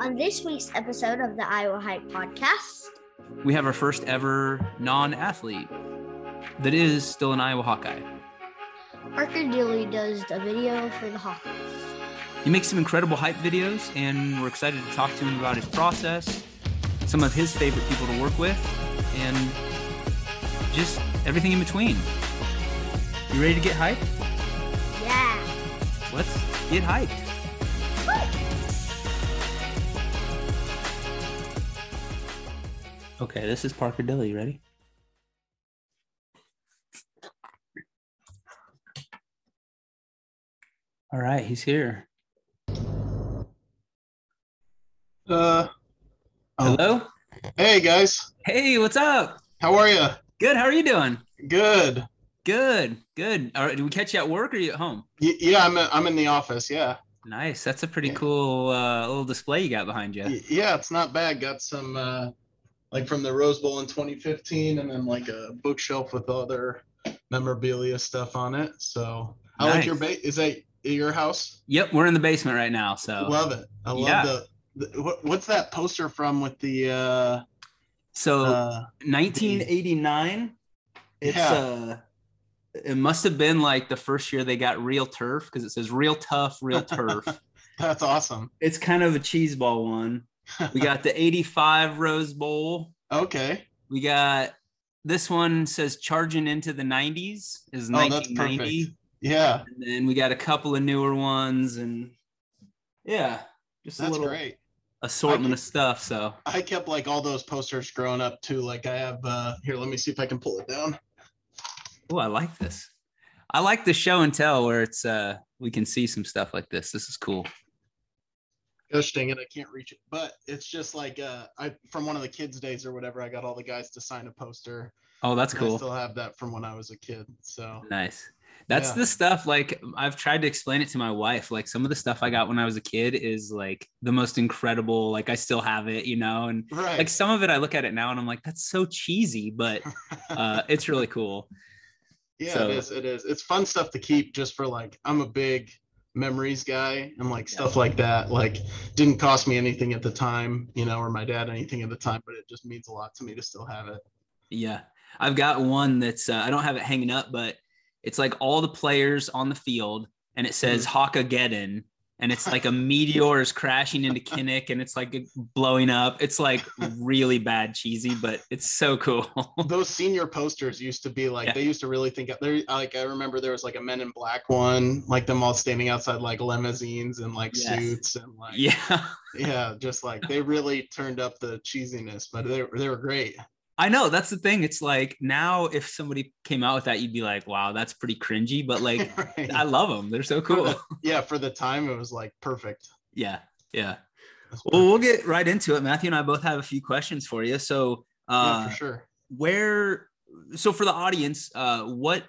On this week's episode of the Iowa Hype podcast, we have our first ever non athlete that is still an Iowa Hawkeye. Parker Dilley does the video for the Hawkeyes. He makes some incredible hype videos, and we're excited to talk to him about his process, some of his favorite people to work with, and just everything in between. You ready to get hyped? Yeah. Let's get hyped. Okay, this is Parker Dilley. Ready? All right, he's here. Uh, oh. Hello. Hey guys, Hey, what's up? how are you? Good. How are you doing? Good. Good. Good. All right. Did we catch you at work or are you at home? Y- yeah, I'm I'm in the office. Yeah, Nice. That's a pretty Yeah. cool uh, little display you got behind you. Y- yeah, it's not bad. Got some uh, like from the Rose Bowl in 2015, and then like a bookshelf with other memorabilia stuff on it. So I like your bait. Is that your house? Yep, we're in the basement right now. So, Love it. I love Yeah. the, the what, what's that poster from with the uh, so uh 1989. It's Yeah. uh, it must have been like the first year they got real turf because it says real tough, real turf. that's awesome. it's kind of a cheese ball one. We got the 85 Rose Bowl. okay. We got this one says charging into the 90s is Oh, that's 1990. perfect. Yeah, And then we got a couple of newer ones and yeah, just a little great. assortment I of stuff. So I kept like all those posters growing up too. Like I have uh here, let me see if I can pull it down. oh, I like this. I like the show and tell where it's uh we can see some stuff like this. This is cool. Dang it, I can't reach it. But it's just like uh I from one of the kids' days or whatever, I got all the guys to sign a poster. Oh, that's cool. I still have that from when I was a kid. So Nice. That's Yeah. the stuff like I've tried to explain it to my wife. Like some of the stuff I got when I was a kid is like the most incredible. Like I still have it, you know, and right. like some of it I look at it now and I'm like, that's so cheesy, but uh it's really cool. yeah, so- it is. It is. It's fun stuff to keep just for like I'm a big memories guy and like Yeah. stuff like that. Like didn't cost me anything at the time, you know, or my dad anything at the time, but it just means a lot to me to still have it. Yeah. I've got one that's uh, I don't have it hanging up, but it's like all the players on the field and it says Hawkageddon and it's like a meteor is crashing into Kinnick and it's like blowing up. It's like really bad cheesy, but it's so cool. those senior posters used to be like Yeah. they used to really think there like I remember there was like a men in black one, like them all standing outside like limousines and like Yes. suits and like yeah. yeah, just like they really turned up the cheesiness, but they they were great. I know that's the thing. It's like now if somebody came out with that, you'd be like, wow, that's pretty cringy, but like Right. I love them. They're so For cool. the- yeah, for the time it was like perfect. Yeah. Yeah. That's Well, we'll get right into it. Matthew and I both have a few questions for you. So, uh, yeah, for sure. where so for the audience uh what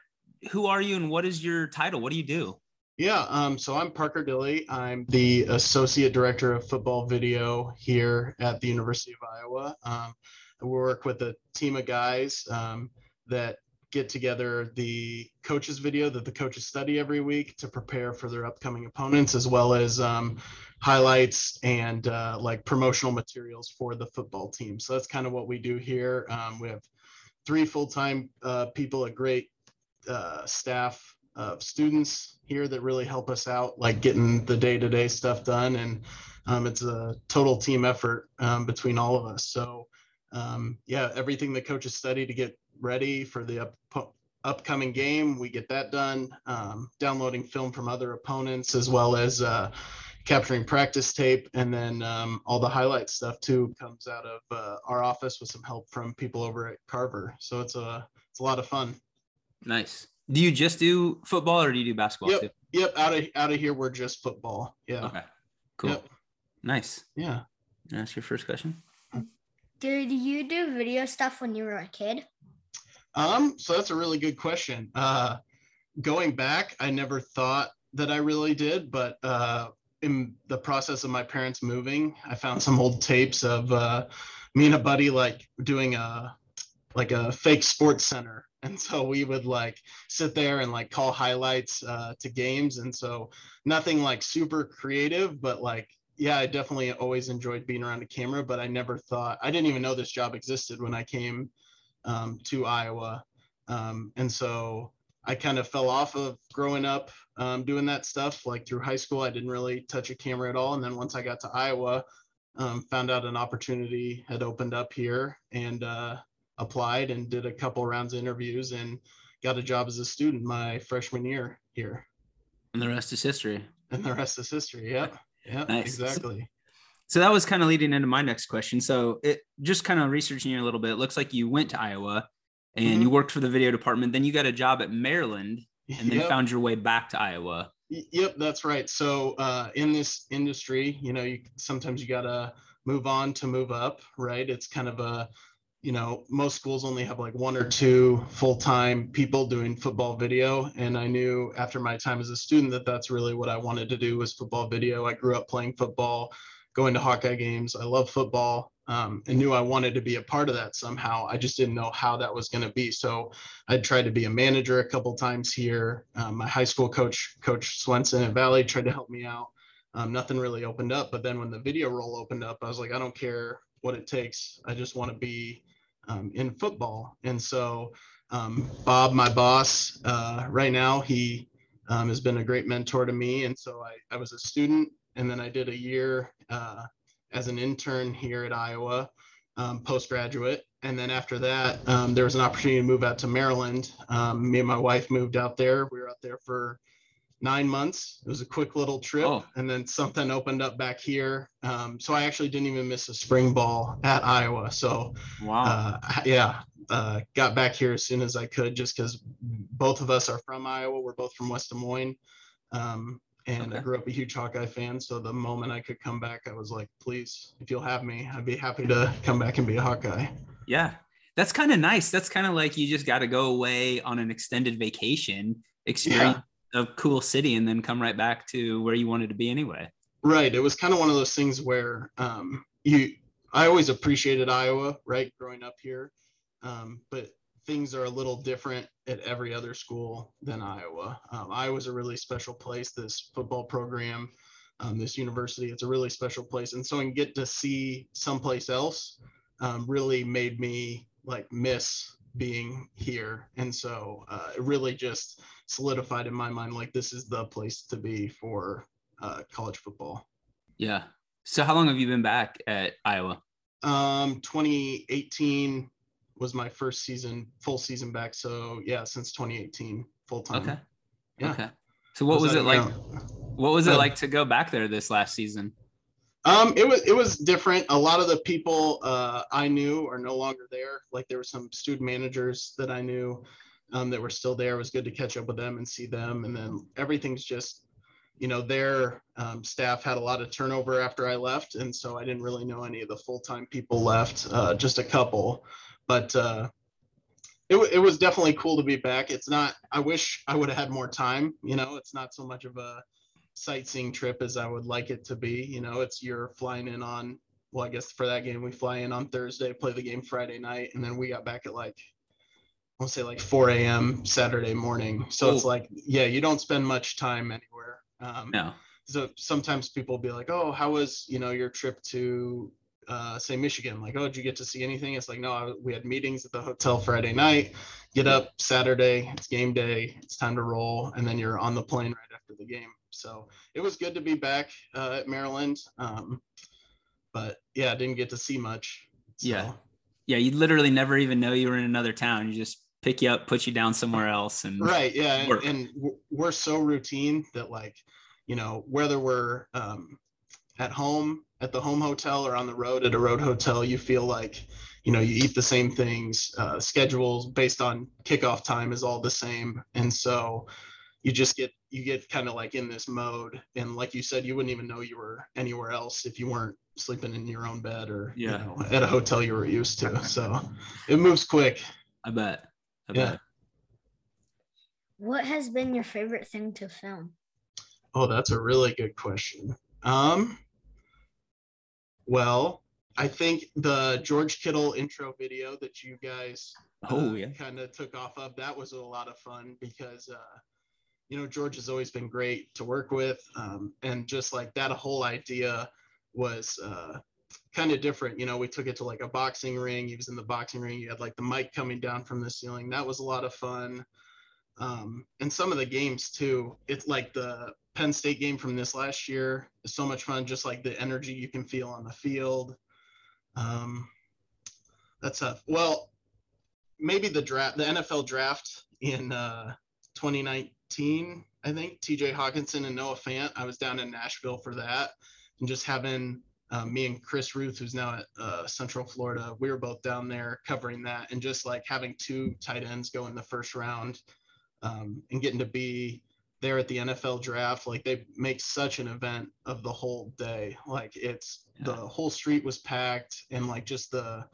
who are you and what is your title what do you do Yeah, um, so I'm Parker Dilley. I'm the associate director of football video here at the University of Iowa. Um, I work with a team of guys um, that get together the coaches video that the coaches study every week to prepare for their upcoming opponents, as well as um, highlights and uh, like promotional materials for the football team. So that's kind of what we do here. Um, we have three full-time uh, people, a great uh, staff of students here that really help us out, like getting the day-to-day stuff done. And um, it's a total team effort um, between all of us. So um, yeah, everything the coaches study to get ready for the up, upcoming game, we get that done. Um, downloading film from other opponents as well as uh, capturing practice tape, and then um, all the highlight stuff too comes out of uh, our office with some help from people over at Carver. So it's a it's a lot of fun. nice do you just do football or do you do basketball Yep. too Yep, out of out of here we're just football. Yeah. okay cool Yep. nice Yeah. that's your first question Did you do video stuff when you were a kid? Um, so that's a really good question. Uh going back, I never thought that I really did, but uh in the process of my parents moving, I found some old tapes of uh me and a buddy like doing a like a fake sports center. And so we would like sit there and like call highlights uh, to games. And so nothing like super creative, but like yeah, I definitely always enjoyed being around a camera, but I never thought I didn't even know this job existed when I came um, to Iowa, um, and so I kind of fell off of growing up um, doing that stuff. Like through high school, I didn't really touch a camera at all, and then once I got to Iowa, um, found out an opportunity had opened up here and uh, applied and did a couple rounds of interviews and got a job as a student my freshman year here. And the rest is history. And the rest is history. Yep. Yeah, nice. exactly. So that was kind of leading into my next question. So it just kind of researching you a little bit. It looks like you went to Iowa and mm-hmm. you worked for the video department. Then you got a job at Maryland and then yep. found your way back to Iowa. Yep, that's right. So uh, in this industry, you know, you sometimes you gotta move on to move up, right? It's kind of a you know, most schools only have like one or two full time people doing football video. And I knew after my time as a student that that's really what I wanted to do was football video. I grew up playing football, going to Hawkeye games. I love football um, and knew I wanted to be a part of that somehow. I just didn't know how that was going to be. So I tried to be a manager a couple times here. Um, my high school coach, Coach Swenson at Valley, tried to help me out. Um, nothing really opened up. But then when the video role opened up, I was like, I don't care what it takes. I just want to be um, in football. And so um, Bob, my boss, uh, right now, he um, has been a great mentor to me. And so I, I was a student and then I did a year uh, as an intern here at Iowa, um, postgraduate. And then after that, um, there was an opportunity to move out to Maryland. Um, me and my wife moved out there. We were out there for nine months. It was a quick little trip, oh. and then something opened up back here. Um, so I actually didn't even miss a spring ball at Iowa. So wow, uh, yeah, uh, got back here as soon as I could, just because both of us are from Iowa. We're both from West Des Moines, um, and okay. I grew up a huge Hawkeye fan. So the moment I could come back, I was like, please, if you'll have me, I'd be happy to come back and be a Hawkeye. Yeah. That's kind of nice. That's kind of like you just got to go away on an extended vacation, experience yeah a cool city and then come right back to where you wanted to be anyway. Right. It was kind of one of those things where um, you, I always appreciated Iowa, right, growing up here, um, but things are a little different at every other school than Iowa. Um, Iowa's a really special place. This football program, um, this university, it's a really special place, and so and get to see someplace else um, really made me like miss being here, and so uh, it really just solidified in my mind like this is the place to be for uh, college football. Yeah. So how long have you been back at Iowa? Um, 2018 was my first season, full season back. So yeah, since 2018, full time. Okay. Yeah. Okay. So what was, was it like? What was it uh, like to go back there this last season? Um, it was it was different. A lot of the people uh, I knew are no longer there. Like there were some student managers that I knew um, that were still there. It was good to catch up with them and see them. And then everything's just, you know, their um, staff had a lot of turnover after I left. And so I didn't really know any of the full time people left, uh, just a couple. But uh, it, it was definitely cool to be back. It's not, I wish I would have had more time. You know, it's not so much of a sightseeing trip as I would like it to be. You know, it's you're flying in on, well, I guess for that game, we fly in on Thursday, play the game Friday night, and then we got back at like I'll say like 4 a.m. Saturday morning. So it's like, yeah, you don't spend much time anywhere. Um, no. So sometimes people be like, oh, how was, you know, your trip to, uh, say, Michigan? Like, oh, did you get to see anything? It's like, no, we had meetings at the hotel Friday night, get up Saturday, it's game day, it's time to roll, and then you're on the plane right after the game. So it was good to be back uh, at Maryland. Um, but yeah, I didn't get to see much. So. Yeah. Yeah. You literally never even know you were in another town. You just pick you up, put you down somewhere else, and right, yeah, and, and, we're so routine that like, you know, whether we're um, at home at the home hotel or on the road at a road hotel, you feel like, you know, you eat the same things. Uh, schedules based on kickoff time is all the same, and so you just get you get kind of like in this mode. And like you said you wouldn't even know you were anywhere else if you weren't sleeping in your own bed or yeah. you know at a hotel you were used to. So it moves quick. I bet yeah. What has been your favorite thing to film? Oh, that's a really good question. Um, well, I think the George Kittle intro video that you guys oh uh, yeah kind of took off of that was a lot of fun because uh, you know George has always been great to work with, um, and just like that whole idea was uh, kind of different. You know, we took it to like a boxing ring. He was in the boxing ring. You had like the mic coming down from the ceiling. That was a lot of fun. Um, and some of the games too. It's like the Penn State game from this last year is so much fun. Just like the energy you can feel on the field. Um, that's tough. Well, maybe the draft, the NFL draft in uh, 2019. I think TJ Hockenson and Noah Fant. I was down in Nashville for that, and just having uh, me and Chris Ruth, who's now at uh, Central Florida, we were both down there covering that, and just like having two tight ends go in the first round, um, and getting to be there at the NFL draft, like they make such an event of the whole day. Like it's yeah. the whole street was packed, and like just the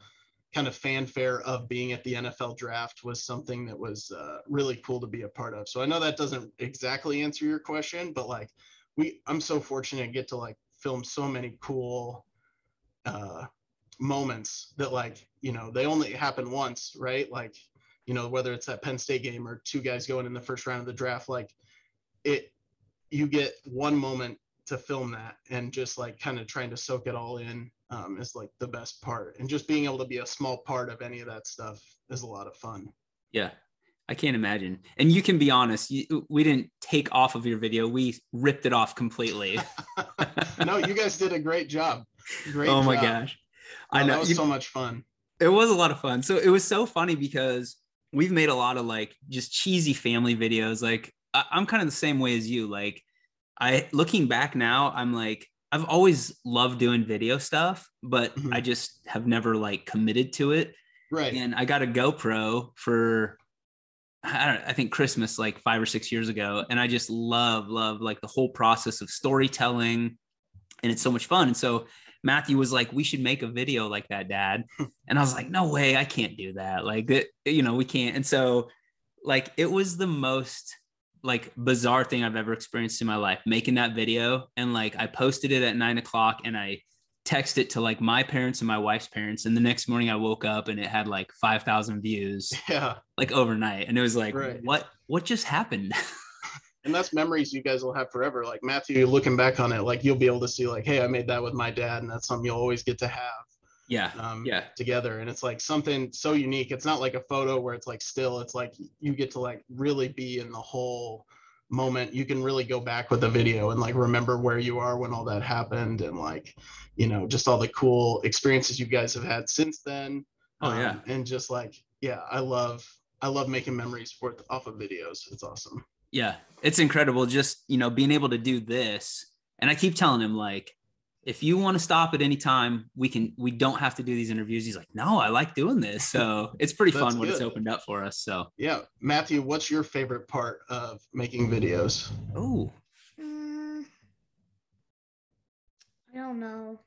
kind of fanfare of being at the NFL draft was something that was uh, really cool to be a part of. So I know that doesn't exactly answer your question, but like we, I'm so fortunate to get to like film so many cool uh, moments that like you know they only happen once, right? Like you know whether it's that Penn State game or two guys going in the first round of the draft, like it you get one moment to film that and just like kind of trying to soak it all in um, is like the best part. And just being able to be a small part of any of that stuff is a lot of fun. Yeah. I can't imagine. And you can be honest, you, we didn't take off of your video. We ripped it off completely. no, you guys did a great job. Great oh my job. gosh. I know. That was you, so much fun. It was a lot of fun. So it was so funny because we've made a lot of like just cheesy family videos. Like I, I'm kind of the same way as you. Like I looking back now, I'm like, I've always loved doing video stuff, but mm-hmm. I just have never like committed to it. Right. And I got a GoPro for I don't I think Christmas like 5 or 6 years ago and I just love love like the whole process of storytelling and it's so much fun. And so Matthew was like, "We should make a video like that, Dad." Hmm. and I was like, "No way, I can't do that. Like, it, you know, we can't." And so, like, it was the most like bizarre thing I've ever experienced in my life making that video. And like I posted it at nine o'clock and I texted it to like my parents and my wife's parents. And the next morning I woke up and it had like 5,000 views. Yeah. Like overnight. And it was like, right. what, what just happened? and that's memories you guys will have forever. Like Matthew, looking back on it, like you'll be able to see like, Hey, I made that with my dad. And that's something you'll always get to have yeah um, yeah together and it's like something so unique it's not like a photo where it's like still it's like you get to like really be in the whole moment you can really go back with the video and like remember where you are when all that happened and like you know just all the cool experiences you guys have had since then. Oh yeah. Um, and just like yeah i love i love making memories for off of videos. It's awesome. Yeah. It's incredible just you know being able to do this. And i keep telling him like if you want to stop at any time, we can. We don't have to do these interviews. He's like, no, I like doing this. So it's pretty fun what it's opened up for us. So yeah, Matthew, what's your favorite part of making videos? Oh, mm, I don't know.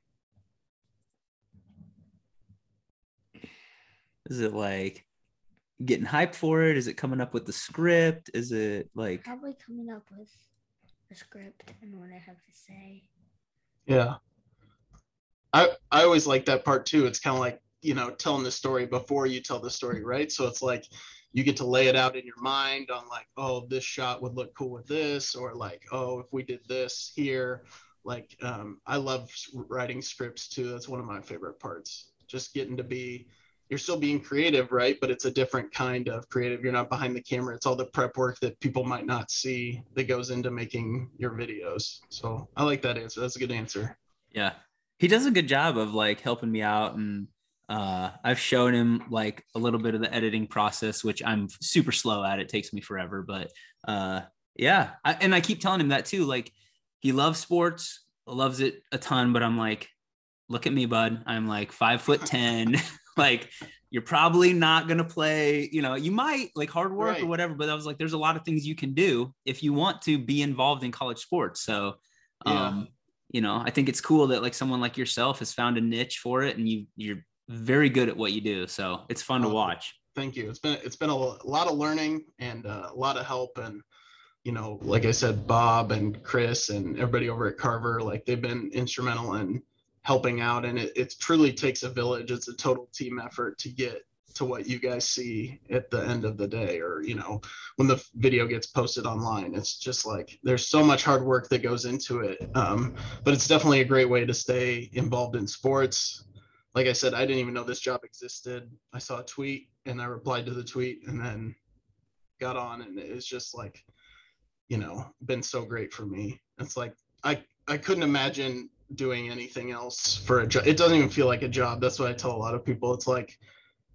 Is it like getting hyped for it? Is it coming up with the script? Is it like probably coming up with the script and what I have to say? Yeah. I I always like that part too. It's kind of like, you know, telling the story before you tell the story, right? So it's like you get to lay it out in your mind on like, oh, this shot would look cool with this, or like, oh, if we did this here. Like um, I love writing scripts too. That's one of my favorite parts. Just getting to be you're still being creative, right? But it's a different kind of creative. You're not behind the camera. It's all the prep work that people might not see that goes into making your videos. So I like that answer. That's a good answer. Yeah. He does a good job of like helping me out and uh, I've shown him like a little bit of the editing process, which I'm super slow at. It takes me forever, but uh, yeah. I, and I keep telling him that too. Like he loves sports, loves it a ton, but I'm like, look at me, bud. I'm like five foot 10. like you're probably not going to play you know you might like hard work right. or whatever but i was like there's a lot of things you can do if you want to be involved in college sports so yeah. You know i think it's cool that like someone like yourself has found a niche for it and you you're very good at what you do. So it's fun to watch. Thank you. It's been it's been a lot of learning and uh, a lot of help and you know like i said bob and chris and everybody over at carver like they've been instrumental in helping out and it, it truly takes a village. It's a total team effort to get to what you guys see at the end of the day or you know when the video gets posted online. It's just like there's so much hard work that goes into it. Um, but it's definitely a great way to stay involved in sports. Like i said i didn't even know this job existed. I saw a tweet and i replied to the tweet and then got on and it's just like you know been so great for me. It's like i i couldn't imagine doing anything else for a job it doesn't even feel like a job. That's what i tell a lot of people. It's like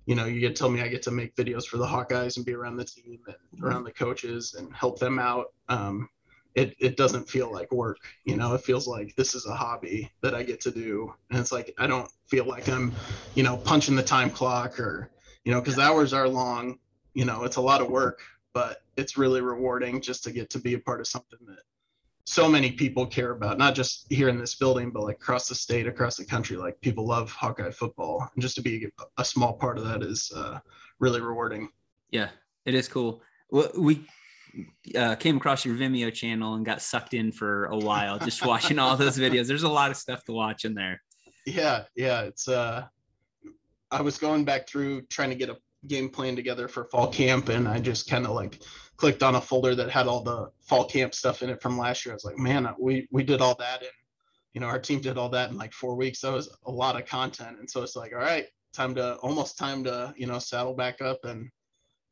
you know you get tell me i get to make videos for the hawkeyes and be around the team and around the coaches and help them out. Um, it, it doesn't feel like work you know? It feels like this is a hobby that i get to do. And it's like i don't feel like i'm you know punching the time clock or you know because the hours are long. You know it's a lot of work but it's really rewarding just to get to be a part of something that so many people care about not just here in this building but like across the state across the country like people love hawkeye football. And just to be a small part of that is uh, really rewarding. Yeah it is cool. We uh, came across your vimeo channel and got sucked in for a while just watching all those videos. There's a lot of stuff to watch in there. Yeah yeah it's uh i was going back through trying to get a game plan together for fall camp and I just kind of like clicked on a folder that had all the fall camp stuff in it from last year. I was like, man, we we did all that and you know our team did all that in like four weeks. That was a lot of content. And so it's like, all right, time to almost time to, you know, saddle back up and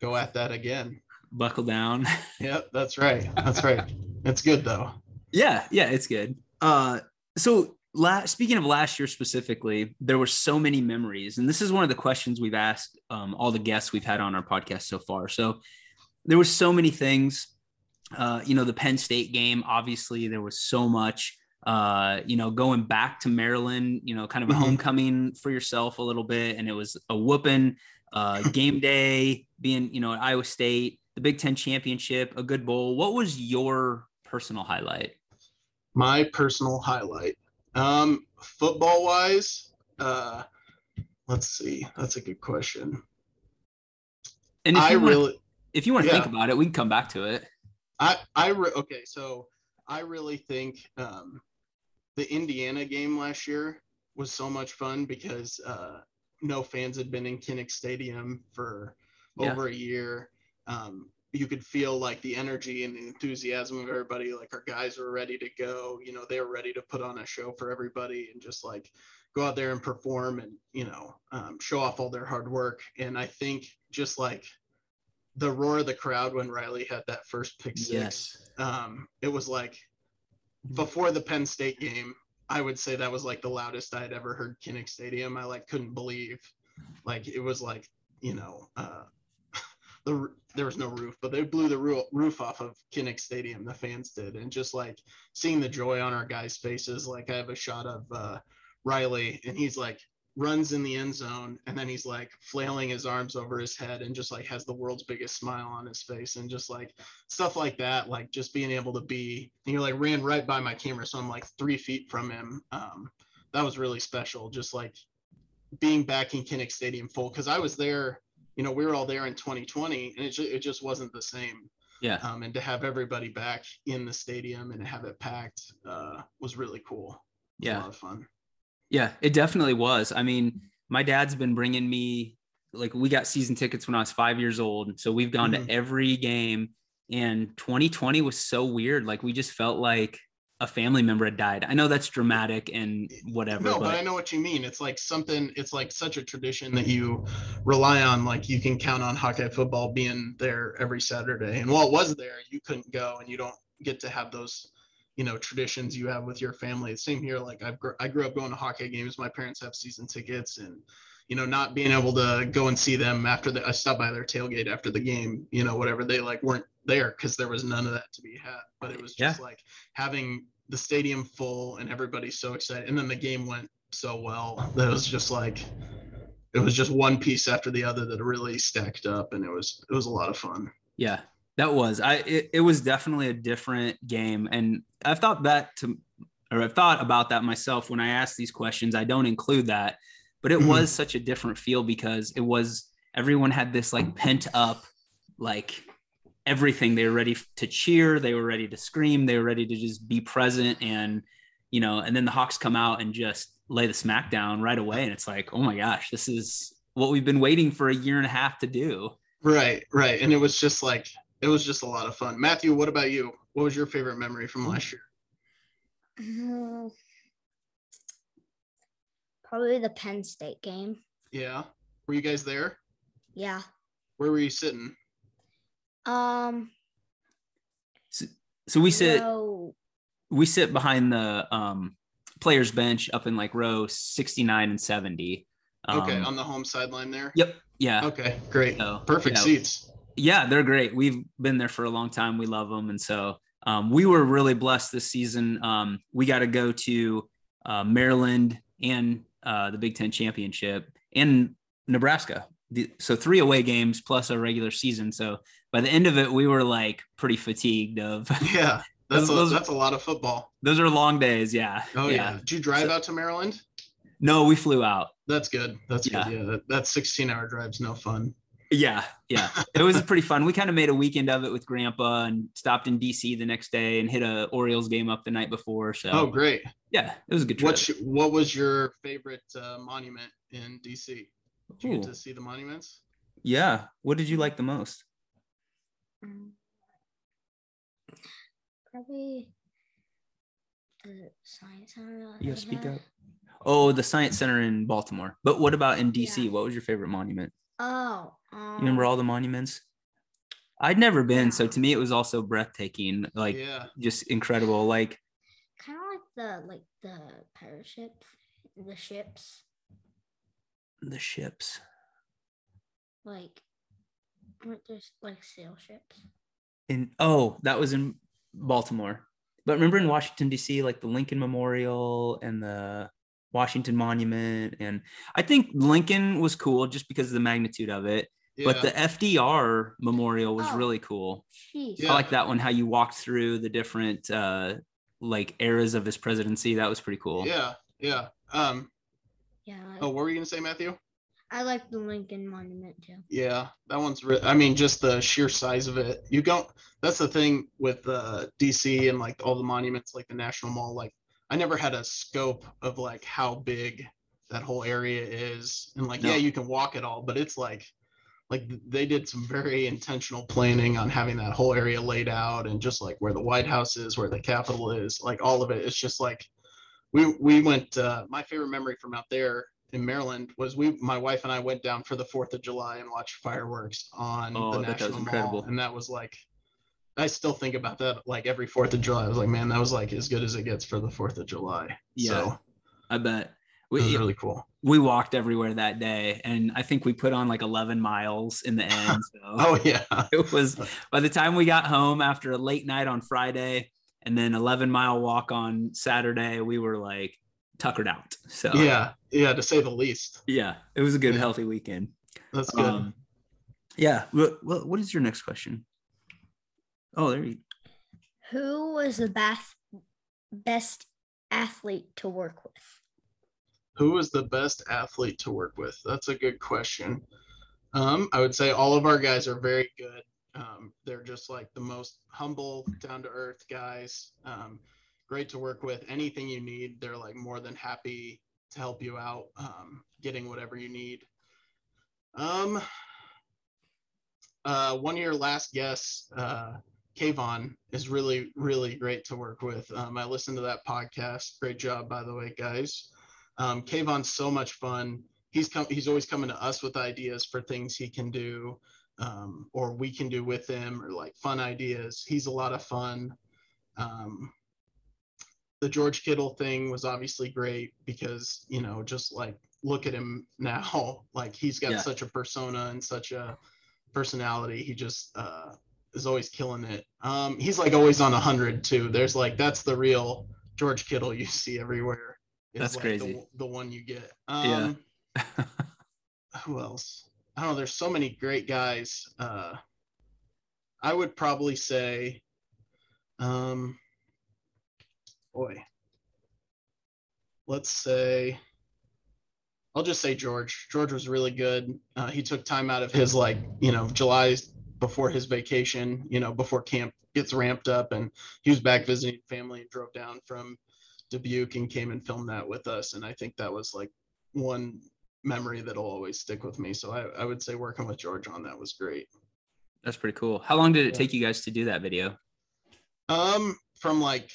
go at that again. Buckle down. yep, that's right. That's right. it's good though. Yeah, yeah, it's good. Uh so last, speaking of last year specifically, there were so many memories, and this is one of the questions we've asked um, all the guests we've had on our podcast so far. So there were so many things. Uh, you know, the Penn State game, obviously, there was so much. Uh, you know, going back to Maryland, you know, kind of a mm-hmm. homecoming for yourself a little bit, and it was a whooping. Uh, game day, being you know at Iowa State, the Big Ten championship, a good bowl. What was your personal highlight? My personal highlight. Um, football wise, uh, let's see. That's a good question. And if I you really, if you want to yeah. think about it, we can come back to it. I, I, re- okay. So I really think, um, the Indiana game last year was so much fun because, uh, no fans had been in Kinnick Stadium for yeah. over a year. Um, you could feel like the energy and the enthusiasm of everybody like our guys were ready to go you know they were ready to put on a show for everybody and just like go out there and perform and you know um, show off all their hard work and i think just like the roar of the crowd when riley had that first pick six yes. um, it was like before the penn state game i would say that was like the loudest i had ever heard kinnick stadium i like couldn't believe like it was like you know uh, the there was no roof, but they blew the roof off of Kinnick Stadium. The fans did, and just like seeing the joy on our guys' faces. Like I have a shot of uh, Riley, and he's like runs in the end zone, and then he's like flailing his arms over his head, and just like has the world's biggest smile on his face, and just like stuff like that. Like just being able to be, and he like ran right by my camera, so I'm like three feet from him. Um, that was really special. Just like being back in Kinnick Stadium full, because I was there you know, we were all there in 2020 and it, ju- it just wasn't the same. Yeah. Um, and to have everybody back in the stadium and have it packed uh, was really cool. Yeah. A lot of fun. Yeah, it definitely was. I mean, my dad's been bringing me like we got season tickets when I was five years old. So we've gone mm-hmm. to every game and 2020 was so weird. Like we just felt like a family member had died. I know that's dramatic and whatever. No, but, but, I know what you mean. It's like something. It's like such a tradition that you rely on. Like you can count on Hawkeye football being there every Saturday. And while it was there, you couldn't go, and you don't get to have those, you know, traditions you have with your family. Same here. Like I've I grew up going to hockey games. My parents have season tickets, and you know, not being able to go and see them after the I stopped by their tailgate after the game. You know, whatever they like weren't there because there was none of that to be had. But it was just yeah. like having the stadium full and everybody so excited. And then the game went so well that it was just like it was just one piece after the other that really stacked up and it was it was a lot of fun. Yeah. That was I it, it was definitely a different game. And I've thought that to or I've thought about that myself when I ask these questions. I don't include that, but it mm-hmm. was such a different feel because it was everyone had this like pent up like everything. They were ready to cheer, they were ready to scream, they were ready to just be present. And, you know, and then the Hawks come out and just lay the smack down right away. And it's like, oh my gosh, this is what we've been waiting for a year and a half to do. Right, right. And it was just like it was just a lot of fun. Matthew, what about you? What was your favorite memory from last year? Mm, Probably the Penn State game. Yeah. Were you guys there? Yeah. Where were you sitting? Um. So we sit row- we sit behind the um players bench up in like row 69 and 70. Okay, Um, on the home sideline there. Yep. Yeah. Okay, great. So, Perfect yeah. seats. Yeah, they're great. We've been there for a long time. We love them, and so um, we were really blessed this season. Um, we got to go to uh, Maryland and uh, the Big Ten championship and Nebraska. The, so three away games plus a regular season. So by the end of it, we were like pretty fatigued. Of Yeah. That's Those- a, those- that's a lot of football. those are long days. Yeah. Oh yeah. Did you drive So- out to Maryland? No, we flew out. That's good. That's Yeah. good. Yeah. That, that 16 hour drive's no fun. Yeah, yeah. It was pretty fun. We kind of made a weekend of it with Grandpa and stopped in DC the next day and hit a Orioles game up the night before. So Oh, great. yeah, it was a good trip. What's what was your favorite uh, monument in DC? Did you get to see the monuments? Yeah. What did you like the most? um, Probably the science center. that You gotta speak up. Oh, the Science Center in Baltimore. But what about in DC? Yeah. What was your favorite monument? Oh. Um, You remember all the monuments? I'd never been, so to me it was also breathtaking, like yeah. just incredible. Like Kind of like the like the pirate ship, the ships. the ships. Like, weren't there like sail ships? In oh, that was in Baltimore. But remember in Washington D.C., like the Lincoln Memorial and the Washington Monument, and I think Lincoln was cool just because of the magnitude of it. Yeah. But the FDR Memorial was Oh. really cool. Yeah. I like that one. How you walked through the different uh, like eras of his presidency. That was pretty cool. yeah. Yeah. Um, Yeah. Oh, what were you going to say, Matthew? I like the Lincoln Monument too. Yeah, that one's. Re- I mean, just the sheer size of it. You don't. That's the thing with uh, DC and like all the monuments, like the National Mall. Like, I never had a scope of like how big that whole area is, and like, No. yeah, you can walk it all, but it's like, like they did some very intentional planning on having that whole area laid out, and just like where the White House is, where the Capitol is, like all of it. It's just like, we we went. Uh, my favorite memory from out there in Maryland was we my wife and I went down for the Fourth of July and watched fireworks on Oh, the I bet that National Mall, incredible. and that was like, I still think about that like every Fourth of July. I was like, man, that was like as good as it gets for the Fourth of July. Yeah. so I bet. it was We, really cool. we walked everywhere that day, and I think we put on like 11 miles in the end. So. Oh yeah, it was by the time we got home after a late night on Friday and then 11 mile walk on Saturday, we were like tuckered out. So yeah, yeah, to say the least. yeah, it was a good, Yeah. healthy weekend. That's good. Um, yeah. What, what is your next question? Oh, there you Who was the best best athlete to work with? Who was the best athlete to work with? That's a good question. Um, I would say all of our guys are very good. Um, they're just like the most humble, down to earth guys. Um, great to work with. Anything you need, they're like more than happy to help you out, um, getting whatever you need. Um, uh, one of your last guests, uh, Kaevon, is really, really great to work with. Um, I listened to that podcast. Great job, by the way, guys. Um, Kaevon's so much fun. He's come. He's always coming to us with ideas for things he can do, um, or we can do with him, or like fun ideas. He's a lot of fun. Um, the George Kittle thing was obviously great because you know just like look at him now, like he's got Yeah. such a persona and such a personality. He just uh, is always killing it. Um, he's like always on a hundred too. There's like that's the real George Kittle you see everywhere. That's like, crazy. The, the one you get. Yeah. Um, who else? I don't know. There's so many great guys. Uh, I would probably say, um, boy, let's say, I'll just say George. George was really good. Uh, he took time out of his like, you know, July before his vacation, you know, before camp gets ramped up, and he was back visiting family and drove down from Dubuque and came and filmed that with us. And I think that was like one memory that'll always stick with me. So I, I would say working with George on that was great. That's pretty cool. How long did it Yeah. take you guys to do that video? Um, from like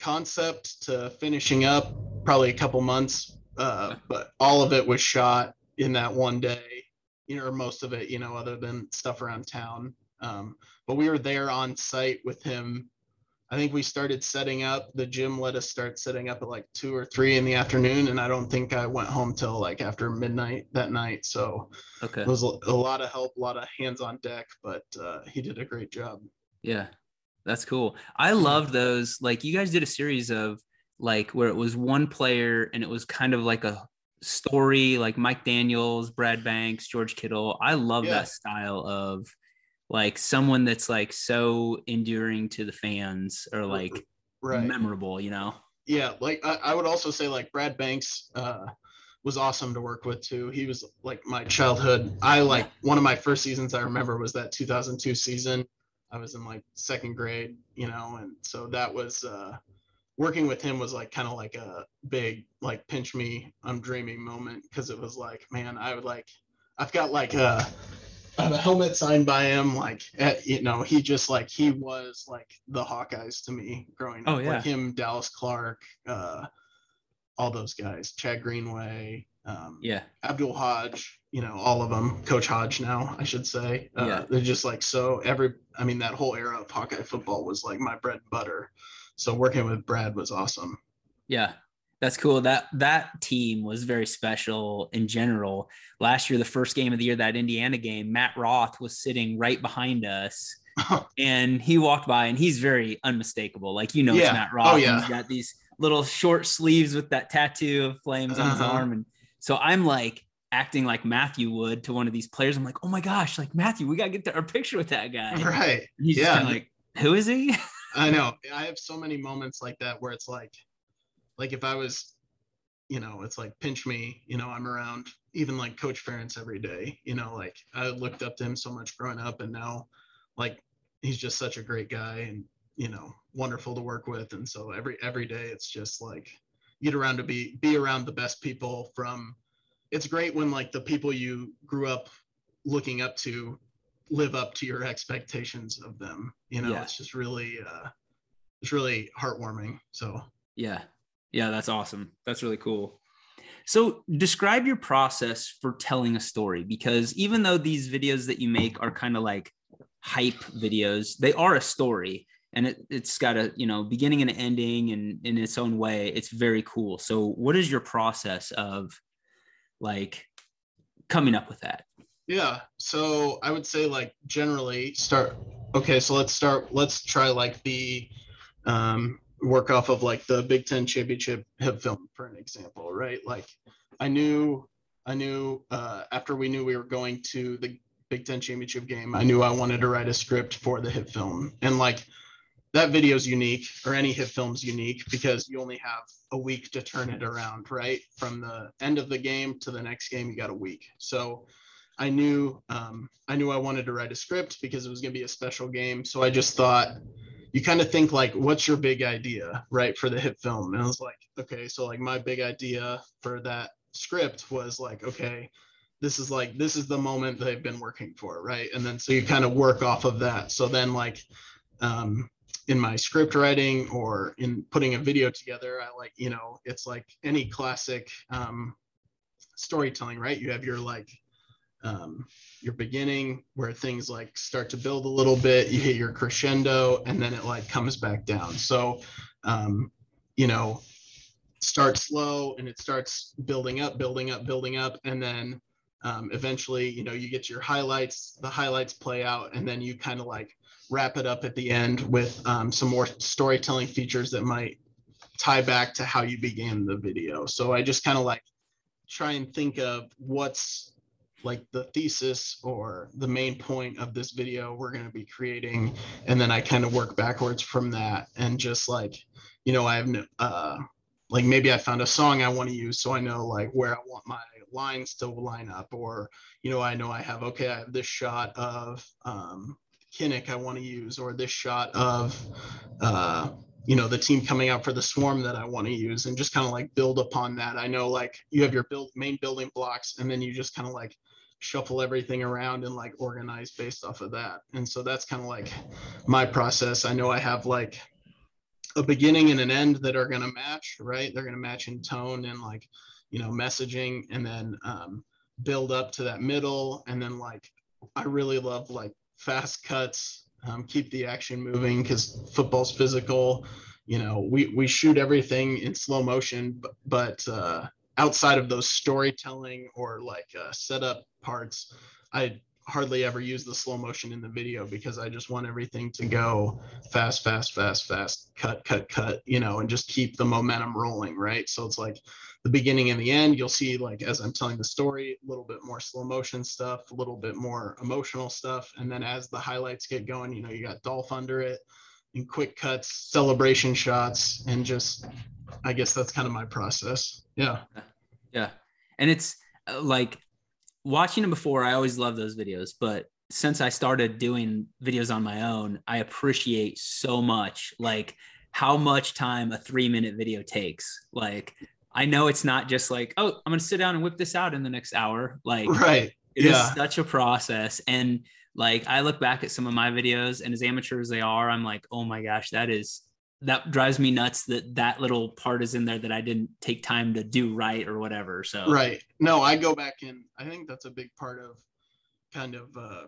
concept to finishing up, probably a couple months. Uh, but all of it was shot in that one day, you know, or most of it, you know, other than stuff around town. Um, but we were there on site with him. I think we started setting up. The gym let us start setting up at like two or three in the afternoon, and I don't think I went home till like after midnight that night. So Okay. it was a a lot of help, a lot of hands on deck, but uh, he did a great job. Yeah, that's cool. I love those. Like, you guys did a series of like where it was one player and it was kind of like a story, like Mike Daniels, Brad Banks, George Kittle. I love Yeah. that style of like someone that's like so enduring to the fans or like Right. memorable, you know? yeah like I, I would also say like brad banks uh was awesome to work with too he was like my childhood i like one of my first seasons i remember was that 2002 season i was in like second grade you know and so that was uh working with him was like kind of like a big like pinch me i'm dreaming moment because it was like man i would like i've got like a I have a helmet signed by him. Like, at, you know, he just like he was like the Hawkeyes to me growing Oh, up. yeah. Like him, Dallas Clark, uh, all those guys, Chad Greenway, um, Yeah. Abdul Hodge, you know, all of them. Coach Hodge now, I should say. Uh, Yeah. They're just like so. Every, I mean, that whole era of Hawkeye football was like my bread and butter. So working with Brad was awesome. Yeah. That's cool. That that team was very special in general. Last year, the first game of the year, that Indiana game, Matt Roth was sitting right behind us, and he walked by, and he's very unmistakable. Like you know, Yeah. it's Matt Roth. Oh, yeah. He's got these little short sleeves with that tattoo of flames on his Uh-huh. arm, and so I'm like acting like Matthew would to one of these players. I'm like, oh my gosh, like Matthew, we gotta get our picture with that guy. And right. he's just Yeah. like, who is he? I know. I have so many moments like that where it's like, like if I was, you know, it's like pinch me, you know, I'm around even like Coach Ferentz every day, you know, like I looked up to him so much growing up and now like he's just such a great guy and, you know, wonderful to work with. And so every, every day it's just like get around to be, be around the best people from, it's great when like the people you grew up looking up to live up to your expectations of them. You know, Yeah. it's just really, uh, it's really heartwarming. So Yeah. Yeah, that's awesome. That's really cool. So, describe your process for telling a story because even though these videos that you make are kind of like hype videos, they are a story and it, it's got a, you know, beginning and ending and in its own way. It's very cool. So, what is your process of like coming up with that? Yeah, so I would say like generally start. Okay, so let's start. Let's try like the um, work off of like the Big Ten championship hit film for an example, right? Like I knew, I knew uh, after we knew we were going to the Big Ten championship game, I knew I wanted to write a script for the hit film, and like that video is unique, or any hit film's unique because you only have a week to turn it around, right? From the end of the game to the next game, you got a week. So I knew um, I knew I wanted to write a script because it was going to be a special game. So I just thought you kind of think like, what's your big idea, right, for the hit film? And I was like, okay, so like my big idea for that script was like, okay, this is like this is the moment they've been working for, right? And then so you kind of work off of that. So then like um, in my script writing or in putting a video together, I like you know it's like any classic um, storytelling, right? You have your like um, your beginning where things like start to build a little bit you hit your crescendo and then it like comes back down. So um, you know start slow and it starts building up building up building up and then um, eventually you know you get your highlights the highlights play out and then you kind of like wrap it up at the end with um, some more storytelling features that might tie back to how you began the video. So i just kind of like try and think of what's like the thesis or the main point of this video we're going to be creating and then i kind of work backwards from that and just like you know i have no uh like maybe i found a song i want to use so i know like where i want my lines to line up or you know i know i have okay i have this shot of um kinnick i want to use or this shot of uh you know the team coming out for the swarm that I want to use and just kind of like build upon that. I know like you have your build main building blocks and then you just kind of like shuffle everything around and like organize based off of that. And so that's kind of like my process. I know I have like a beginning and an end that are going to match, right? They're going to match in tone and like, you know, messaging and then um, build up to that middle. And then like, I really love like fast cuts, um, keep the action moving because football's physical. You know, we, we shoot everything in slow motion, but, but uh, outside of those storytelling or like uh, setup parts, I hardly ever use the slow motion in the video because I just want everything to go fast, fast, fast, fast, cut, cut, cut, you know, and just keep the momentum rolling, right? So it's like the beginning and the end. You'll see, like, as I'm telling the story, a little bit more slow motion stuff, a little bit more emotional stuff. And then as the highlights get going, you know, you got Dolph under it and quick cuts, celebration shots, and just, I guess that's kind of my process. Yeah. Yeah. And it's uh, like, watching them before, I always love those videos, but since I started doing videos on my own, I appreciate so much like how much time a three minute video takes. Like, I know it's not just like, oh, I'm gonna sit down and whip this out in the next hour. Like, right. It yeah. is such a process. And like, I look back at some of my videos, and as amateur as they are, I'm like, oh my gosh, that is that drives me nuts that that little part is in there that I didn't take time to do right or whatever. So right. No, I go back and I think that's a big part of kind of uh,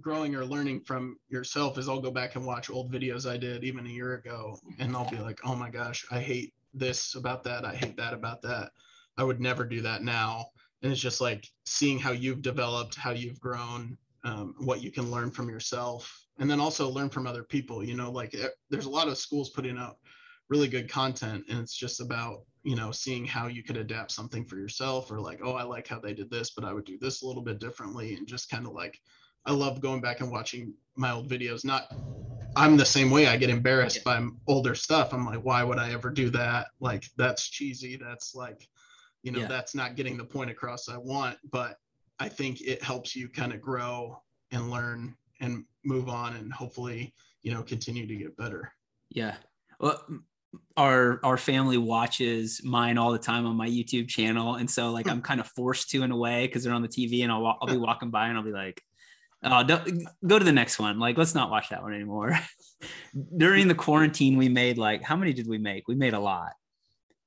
growing or learning from yourself is I'll go back and watch old videos I did even a year ago and I'll be like, oh my gosh, I hate this about that. I hate that about that. I would never do that now. And it's just like seeing how you've developed, how you've grown, um, what you can learn from yourself and then also learn from other people you know like eh, there's a lot of schools putting out really good content and it's just about you know seeing how you could adapt something for yourself or like oh i like how they did this but i would do this a little bit differently and just kind of like i love going back and watching my old videos not i'm the same way i get embarrassed by older stuff i'm like why would i ever do that like that's cheesy that's like you know yeah. that's not getting the point across i want but i think it helps you kind of grow and learn and move on and hopefully you know continue to get better. Yeah. Well our our family watches mine all the time on my youtube channel. And so like hmm. i'm kind of forced to in a way because they're on the tv and I'll, I'll be walking by and i'll be like oh go to the next one. Like let's not watch that one anymore. During the quarantine we made like how many did we make? We made a lot.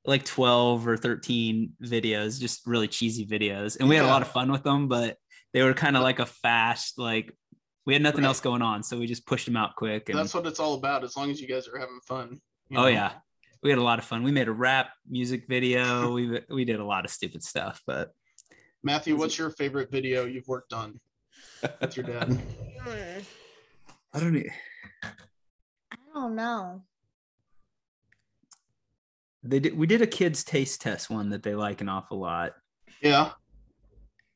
Like 12 or 13 videos just really cheesy videos. And we had a lot of fun with them but they were kind of like a fast like we had nothing right. else going on, so we just pushed them out quick. And... That's what it's all about. As long as you guys are having fun. Oh know? yeah, we had a lot of fun. We made a rap music video. we we did a lot of stupid stuff. But Matthew, what's your favorite video you've worked on with your dad? I don't. Need... I don't know. They did. We did a kids taste test one that they like an awful lot. Yeah,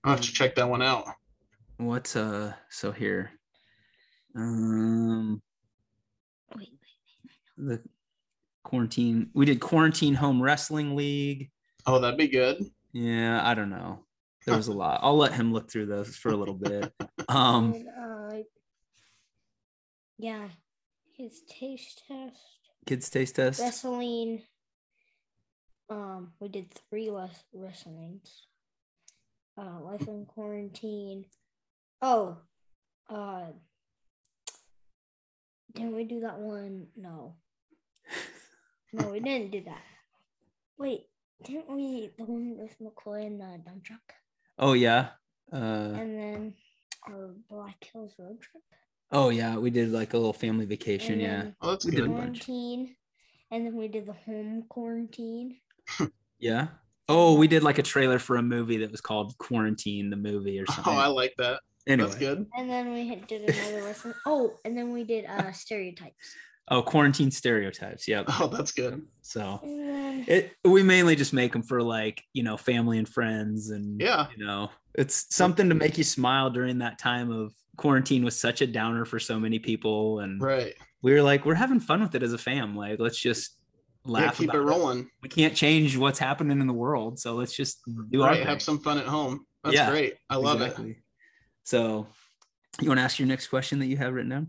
I'll have to check that one out. What's uh? So here, um, the quarantine. We did quarantine home wrestling league. Oh, that'd be good. Yeah, I don't know. There was a lot. I'll let him look through those for a little bit. Um, uh, yeah, his taste test. Kids taste test. Wrestling. Um, we did three less wrestlings. Uh, life in quarantine. Oh, uh, didn't we do that one? No. No, we didn't do that. Wait, didn't we the one with McCoy and the dump truck? Oh yeah. Uh, and then our Black Hills road trip. Oh yeah, we did like a little family vacation. yeah. Oh, that's we good. Did quarantine, and then we did the home quarantine. yeah. Oh, we did like a trailer for a movie that was called Quarantine, the movie or something. Oh, I like that. Anyway. That's good. And then we did another lesson. Oh, and then we did uh stereotypes. Oh, quarantine stereotypes. Yep. Oh, that's good. So then... it we mainly just make them for like you know family and friends and yeah you know it's something to make you smile during that time of quarantine was such a downer for so many people and right we were like we're having fun with it as a fam like let's just laugh yeah, keep it rolling it. we can't change what's happening in the world so let's just do right, our have some fun at home that's yeah, great i love exactly. it so, you want to ask your next question that you have written down?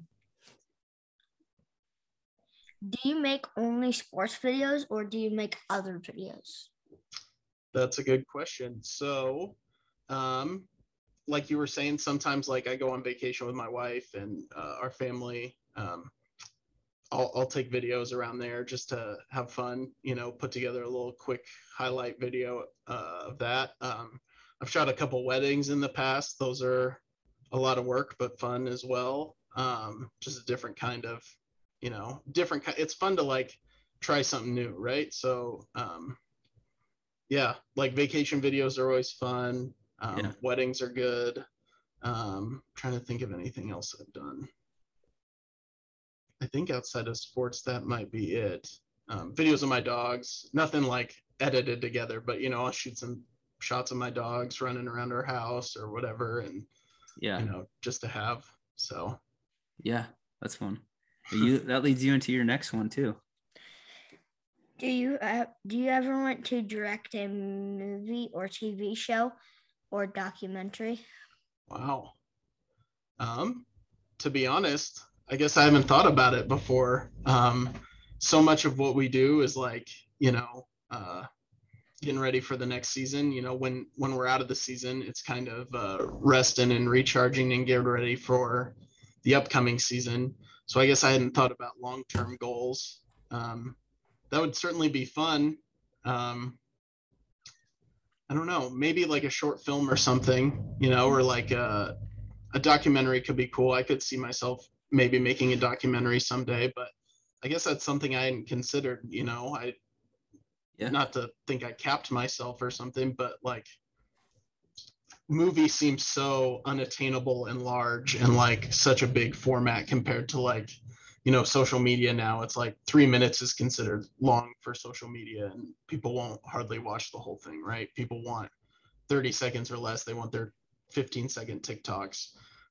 do you make only sports videos or do you make other videos? That's a good question. So, um, like you were saying, sometimes like I go on vacation with my wife and uh, our family. Um, I'll, I'll take videos around there just to have fun, you know, put together a little quick highlight video uh, of that. Um, I've shot a couple weddings in the past. Those are a lot of work, but fun as well. Um, just a different kind of, you know, different. It's fun to like try something new, right? So, um, yeah, like vacation videos are always fun. Um, yeah. Weddings are good. Um, trying to think of anything else I've done. I think outside of sports, that might be it. Um, videos of my dogs, nothing like edited together, but you know, I'll shoot some shots of my dogs running around our house or whatever, and yeah, you know, just to have. So, yeah, that's fun. You that leads you into your next one too. Do you uh, do you ever want to direct a movie or TV show or documentary? Wow. Um, to be honest, I guess I haven't thought about it before. Um, so much of what we do is like, you know, uh, getting ready for the next season. You know, when when we're out of the season, it's kind of uh, resting and recharging and getting ready for the upcoming season. So I guess I hadn't thought about long term goals. Um, that would certainly be fun. Um, I don't know, maybe like a short film or something, you know, or like a, a documentary could be cool. I could see myself maybe making a documentary someday, but I guess that's something I hadn't considered, you know, I, yeah. not to think I capped myself or something, but like movie seems so unattainable and large and like such a big format compared to like, you know, social media now. It's like three minutes is considered long for social media and people won't hardly watch the whole thing, right? People want 30 seconds or less. They want their 15 second TikToks.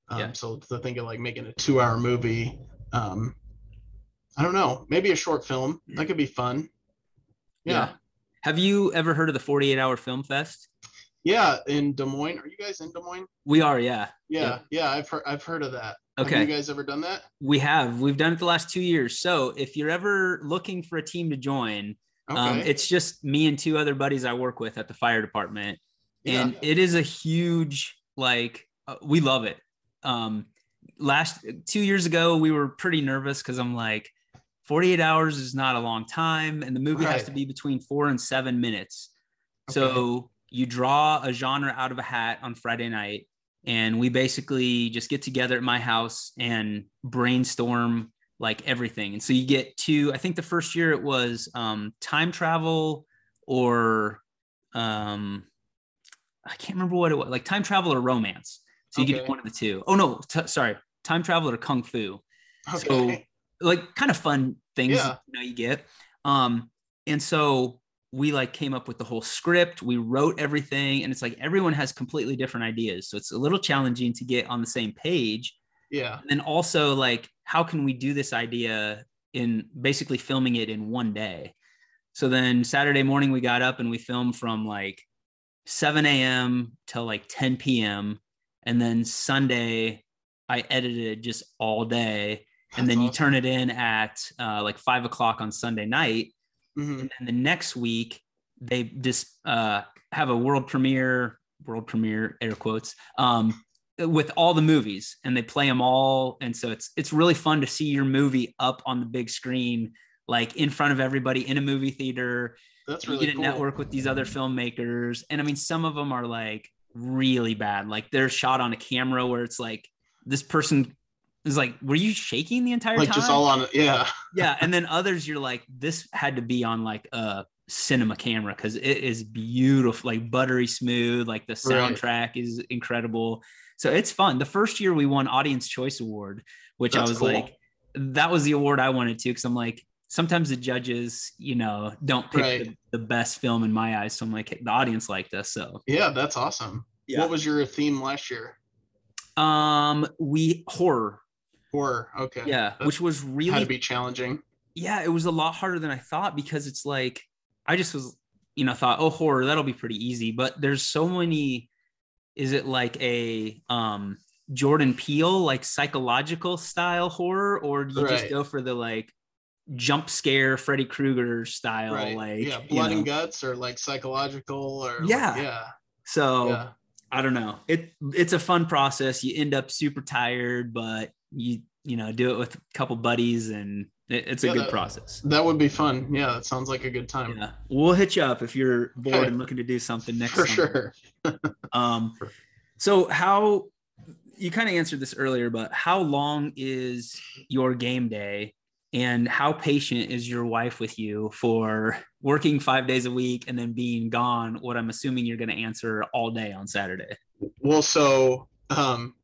Um, yeah. So to think of like making a two hour movie, um, I don't know, maybe a short film that could be fun. Yeah. yeah. Have you ever heard of the 48 Hour Film Fest? Yeah, in Des Moines. Are you guys in Des Moines? We are. Yeah. Yeah, yeah. yeah I've heard. I've heard of that. Okay. Have you guys ever done that? We have. We've done it the last two years. So if you're ever looking for a team to join, um, okay. um, it's just me and two other buddies I work with at the fire department, and yeah. it is a huge like. Uh, we love it um last two years ago we were pretty nervous because i'm like 48 hours is not a long time and the movie right. has to be between four and seven minutes okay. so you draw a genre out of a hat on friday night and we basically just get together at my house and brainstorm like everything and so you get to i think the first year it was um, time travel or um, i can't remember what it was like time travel or romance so you okay. get one of the two. Oh no, t- sorry, time travel or kung fu. Okay. So like kind of fun things yeah. you know you get. Um, and so we like came up with the whole script. We wrote everything, and it's like everyone has completely different ideas. So it's a little challenging to get on the same page. Yeah. And also like, how can we do this idea in basically filming it in one day? So then Saturday morning we got up and we filmed from like 7 a.m. till like 10 p.m and then Sunday I edited just all day, and then awesome. you turn it in at uh, like five o'clock on Sunday night, mm-hmm. and then the next week they just uh, have a world premiere, world premiere air quotes, um, with all the movies, and they play them all, and so it's it's really fun to see your movie up on the big screen, like in front of everybody in a movie theater. That's really you get cool. a network with these other filmmakers, and I mean some of them are like really bad. Like they're shot on a camera where it's like this person is like, were you shaking the entire like time? Like just all on yeah. yeah. And then others you're like, this had to be on like a cinema camera because it is beautiful, like buttery smooth, like the soundtrack right. is incredible. So it's fun. The first year we won Audience Choice Award, which That's I was cool. like, that was the award I wanted to because I'm like, sometimes the judges, you know, don't pick right. the, the, best film in my eyes. So I'm like, the audience liked us. So yeah, that's awesome. Yeah. What was your theme last year? Um, we horror. Horror. Okay. Yeah, which was really had to be challenging. Yeah, it was a lot harder than I thought because it's like I just was, you know, thought, oh, horror, that'll be pretty easy. But there's so many. Is it like a um Jordan Peele like psychological style horror, or do you right. just go for the like jump scare Freddy Krueger style, right. like yeah, you blood know. and guts, or like psychological, or like- Yeah. yeah, So yeah. I don't know. It it's a fun process. You end up super tired, but you you know do it with a couple buddies, and it, it's a Yeah, good that- process. That would be fun. Yeah, that sounds like a good time. Yeah, we'll hit you up if you're bored Okay. and looking to do something next. For summer. sure. Um, For- so how you kind of answered this earlier, but how long is your game day, and how patient is your wife with you for working five days a week and then being gone? What I'm assuming you're going to answer all day on Saturday. Well, so um,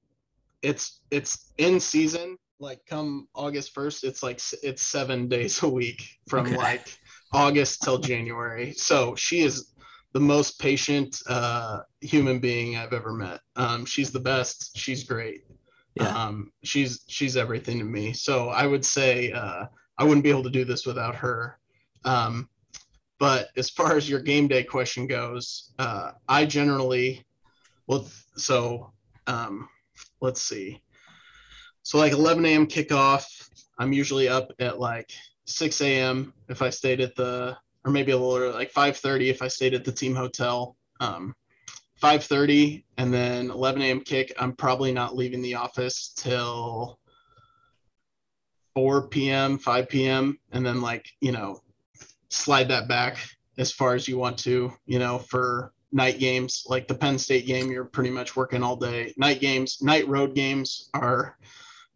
it's it's in season. Like come August first, it's like it's seven days a week from Okay. like August till January. So she is the most patient uh, human being I've ever met. Um, she's the best. She's great. Yeah. Um, she's she's everything to me. So I would say uh, I wouldn't be able to do this without her. Um, but as far as your game day question goes, uh, I generally, well, so um, let's see. So like 11 a.m. kickoff. I'm usually up at like 6 a.m. if I stayed at the, or maybe a little early, like 5:30 if I stayed at the team hotel. Um, 5:30 and then 11 a.m. kick. I'm probably not leaving the office till 4 p.m., 5 p.m. and then like you know slide that back as far as you want to. You know for night games like the Penn State game, you're pretty much working all day. Night games, night road games are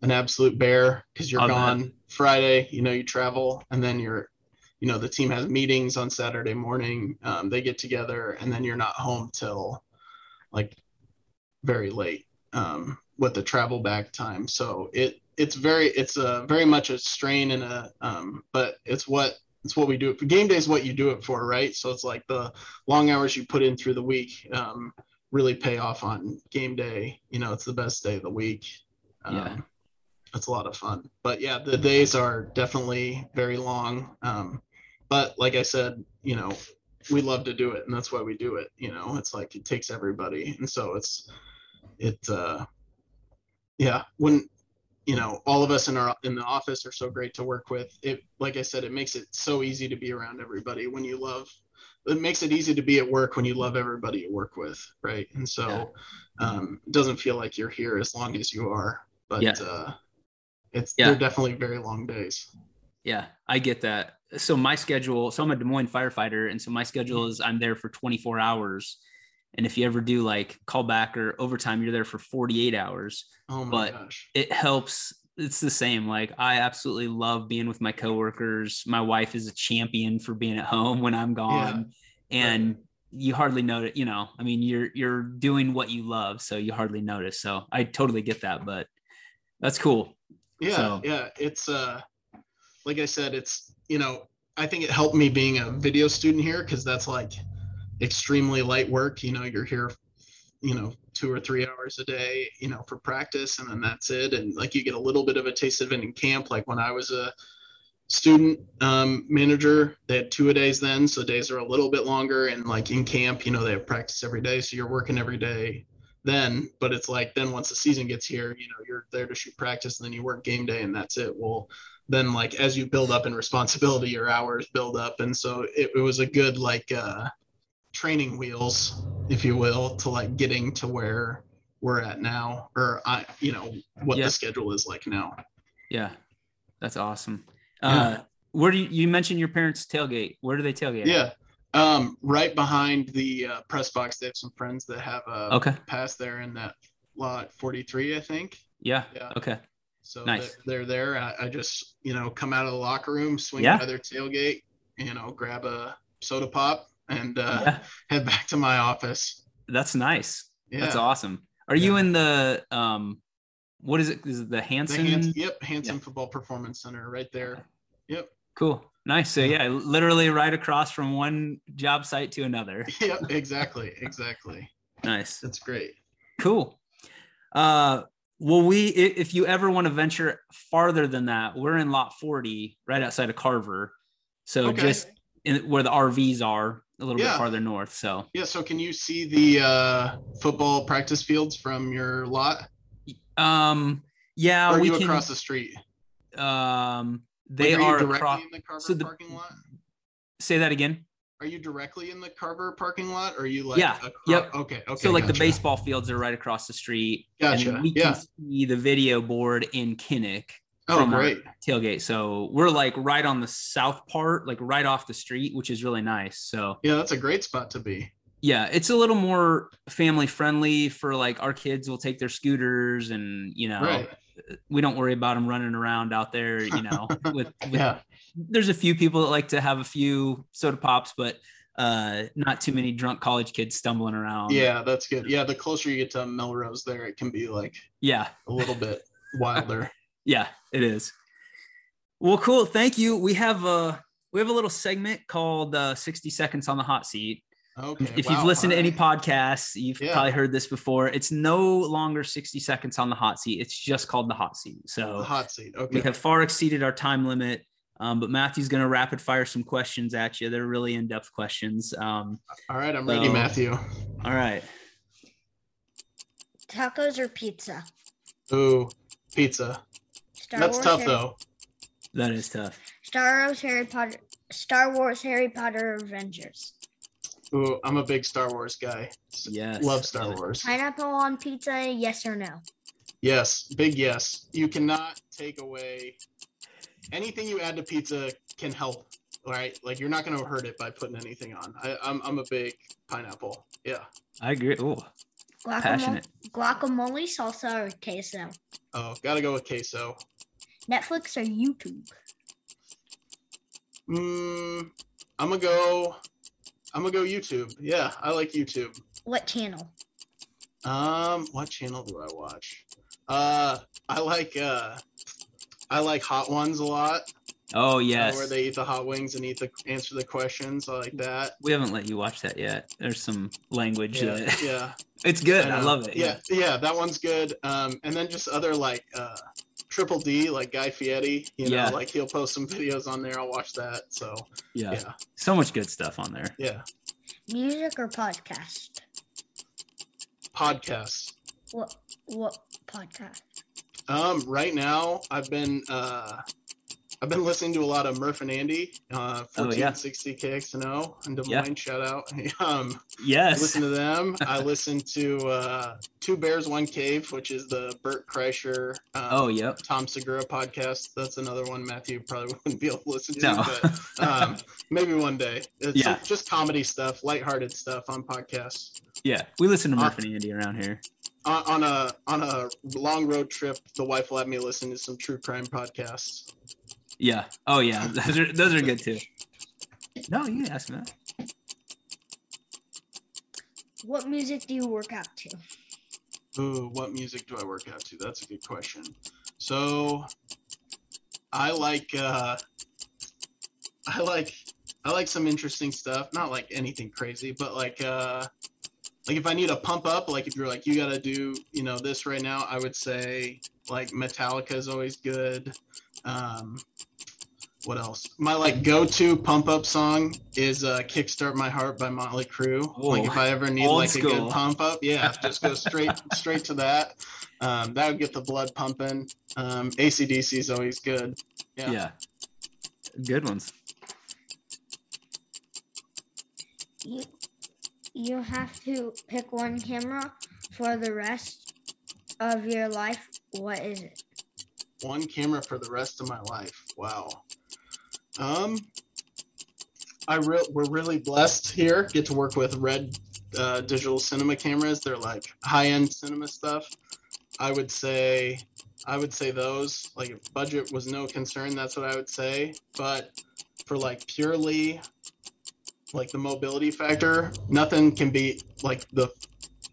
an absolute bear because you're gone Friday. You know you travel and then you're you know the team has meetings on saturday morning um, they get together and then you're not home till like very late um, with the travel back time so it it's very it's a very much a strain and a um, but it's what it's what we do it for game day is what you do it for right so it's like the long hours you put in through the week um, really pay off on game day you know it's the best day of the week um, Yeah. it's a lot of fun but yeah the days are definitely very long um, but like I said, you know, we love to do it, and that's why we do it. You know, it's like it takes everybody, and so it's it. uh Yeah, when you know all of us in our in the office are so great to work with. It, like I said, it makes it so easy to be around everybody when you love. It makes it easy to be at work when you love everybody you work with, right? And so um, it doesn't feel like you're here as long as you are, but Yeah. uh, it's Yeah. they're definitely very long days. Yeah, I get that. So my schedule, so I'm a Des Moines firefighter, and so my schedule is I'm there for 24 hours. And if you ever do like callback or overtime, you're there for 48 hours. Oh my But gosh. It helps. It's the same. Like I absolutely love being with my coworkers. My wife is a champion for being at home when I'm gone. And you hardly notice, you know, I mean, you're you're doing what you love, so you hardly notice. So I totally get that, but that's cool. yeah So- yeah it's uh like i said it's you know i think it helped me being a video student here because that's like extremely light work you know you're here you know two or three hours a day you know for practice and then that's it. And like you get a little bit of a taste of it in camp. Like when i was a student um, manager they had two a days then so days are a little bit longer. And like in camp you know they have practice every day so you're working every day then. But it's like then once the season gets here you know you're there to shoot practice and then you work game day and that's it. Well then like as you build up in responsibility your hours build up. And so it, it was a good like uh training wheels if you will to like getting to where we're at now or i you know what Yeah. the schedule is like now Yeah, that's awesome. Yeah. Uh, where do you, you mentioned your parents tailgate? Where do they tailgate? yeah um right behind the uh, press box they have some friends that have a Okay. pass there in that lot 43 i think Yeah. yeah Okay. So Nice. they're, they're there. I, I just, you know, come out of the locker room, swing Yeah. by their tailgate, you know, grab a soda pop and uh, Yeah. head back to my office. That's nice. Yeah. That's awesome. Are you in the um, what is it? Is it the The Hans, yep, Hansen Football Performance Center right there. Yep. Cool. Nice. So Yeah. yeah, literally right across from one job site to another. Yep, exactly. Exactly. Nice. That's great. Cool. Uh, well, we if you ever want to venture farther than that, we're in lot 40, right outside of Carver. So Okay. just in, where the RVs are, a little Yeah. bit farther north. So Yeah. So can you see the uh, football practice fields from your lot? um, yeah, or are we you can. across the street? um, They Like, you are directly across. in the Carver so the- parking lot. Say that again. Are you directly in the Carver parking lot, or are you like? Yeah, acro- yep. Okay. Okay. so like the baseball fields are right across the street. Gotcha, And we yeah. can see the video board in Kinnick Oh, great. tailgate. So we're like right on the south part, like right off the street, which is really nice. So Yeah, that's a great spot to be. yeah, it's a little more family friendly for like our kids will take their scooters and you know Right. we don't worry about them running around out there, you know, with, with Yeah. there's a few people that like to have a few soda pops, but uh not too many drunk college kids stumbling around. Yeah, that's good. Yeah, the closer you get to Melrose, there it can be like Yeah. a little bit wilder. Yeah, it is. Well, cool. Thank you. We have a we have a little segment called uh, 60 seconds on the hot seat. Okay. If wow, you've listened to any alright. podcasts, you've Yeah. probably heard this before. It's no longer 60 seconds on the hot seat. It's just called the hot seat. So the hot seat. Okay. we have far exceeded our time limit. Um, but Matthew's going to rapid fire some questions at you. They're really in depth questions. Um, All right, I'm ready, Matthew. all right. Tacos or pizza? Ooh, pizza. Star That's Wars, tough Harry, though. That is tough. Star Wars, Harry Potter, Star Wars, Harry Potter, Avengers. Ooh, I'm a big Star Wars guy. Yes. Love Star Wars. Pineapple on pizza? Yes or no? Yes, big yes. You cannot take away anything you add to pizza can help. Right, like you're not going to hurt it by putting anything on. I, I'm I'm a big pineapple. Yeah. I agree. Oh, Guacamole, passionate. guacamole, salsa, or queso? Oh, gotta go with queso. Netflix or YouTube? Mm, I'm gonna go. I'm gonna go YouTube. Yeah, I like YouTube. What channel? Um, what channel do I watch? Uh, I like uh, I like Hot Ones a lot. Oh, uh, where they eat the hot wings and eat the answer the questions. Like that. we haven't let you watch that yet. There's some language Yeah, that yeah. it's good. I, know. love it. Yeah, yeah, that one's good. Um, and then just other like uh, Triple D, like Guy Fieri. You know, Yeah. like he'll post some videos on there. I'll watch that. So yeah. yeah, So much good stuff on there. yeah. Music or podcast? Podcast. What what podcast? Um, right now I've been uh, I've been listening to a lot of Murph and Andy, uh, Oh, yeah. 1460 KXNO in Des Yeah. Moines. Shout out. um, I Yes. listen to them. I listen to uh, Two Bears One Cave, which is the Bert Kreischer. Um, oh, yep. Tom Segura podcast. That's another one Matthew probably wouldn't be able to listen to, No. but um, maybe one day. It's Yeah. just comedy stuff, lighthearted stuff on podcasts. yeah. We listen to Uh, Murph and Andy around here. On, on a on a long road trip, the wife will have me listen to some true crime podcasts. Yeah. Oh, yeah. Those are those are good too. No, you can ask me that. What music do you work out to? Ooh, what music do I work out to? That's a good question. So, I like uh, I like I like some interesting stuff. Not like anything crazy, but like uh, like if I need a pump up, like if you're like you got to do you know this right now, I would say like Metallica is always good. Um, what else? My like go-to pump up song is uh, "Kickstart My Heart" by Motley Crue. like if I ever need old like a good pump up, yeah, just go straight straight to that. Um, that would get the blood pumping. Um, ACDC is always good. Yeah. Yeah. Good ones. You you have to pick one camera for the rest of your life. What is it? One camera for the rest of my life. Wow. Um, I re- we're really blessed here. Get to work with Red uh, digital cinema cameras. They're like high-end cinema stuff. I would say, I would say those. Like if budget was no concern, that's what I would say. But for like purely, like the mobility factor, nothing can beat like the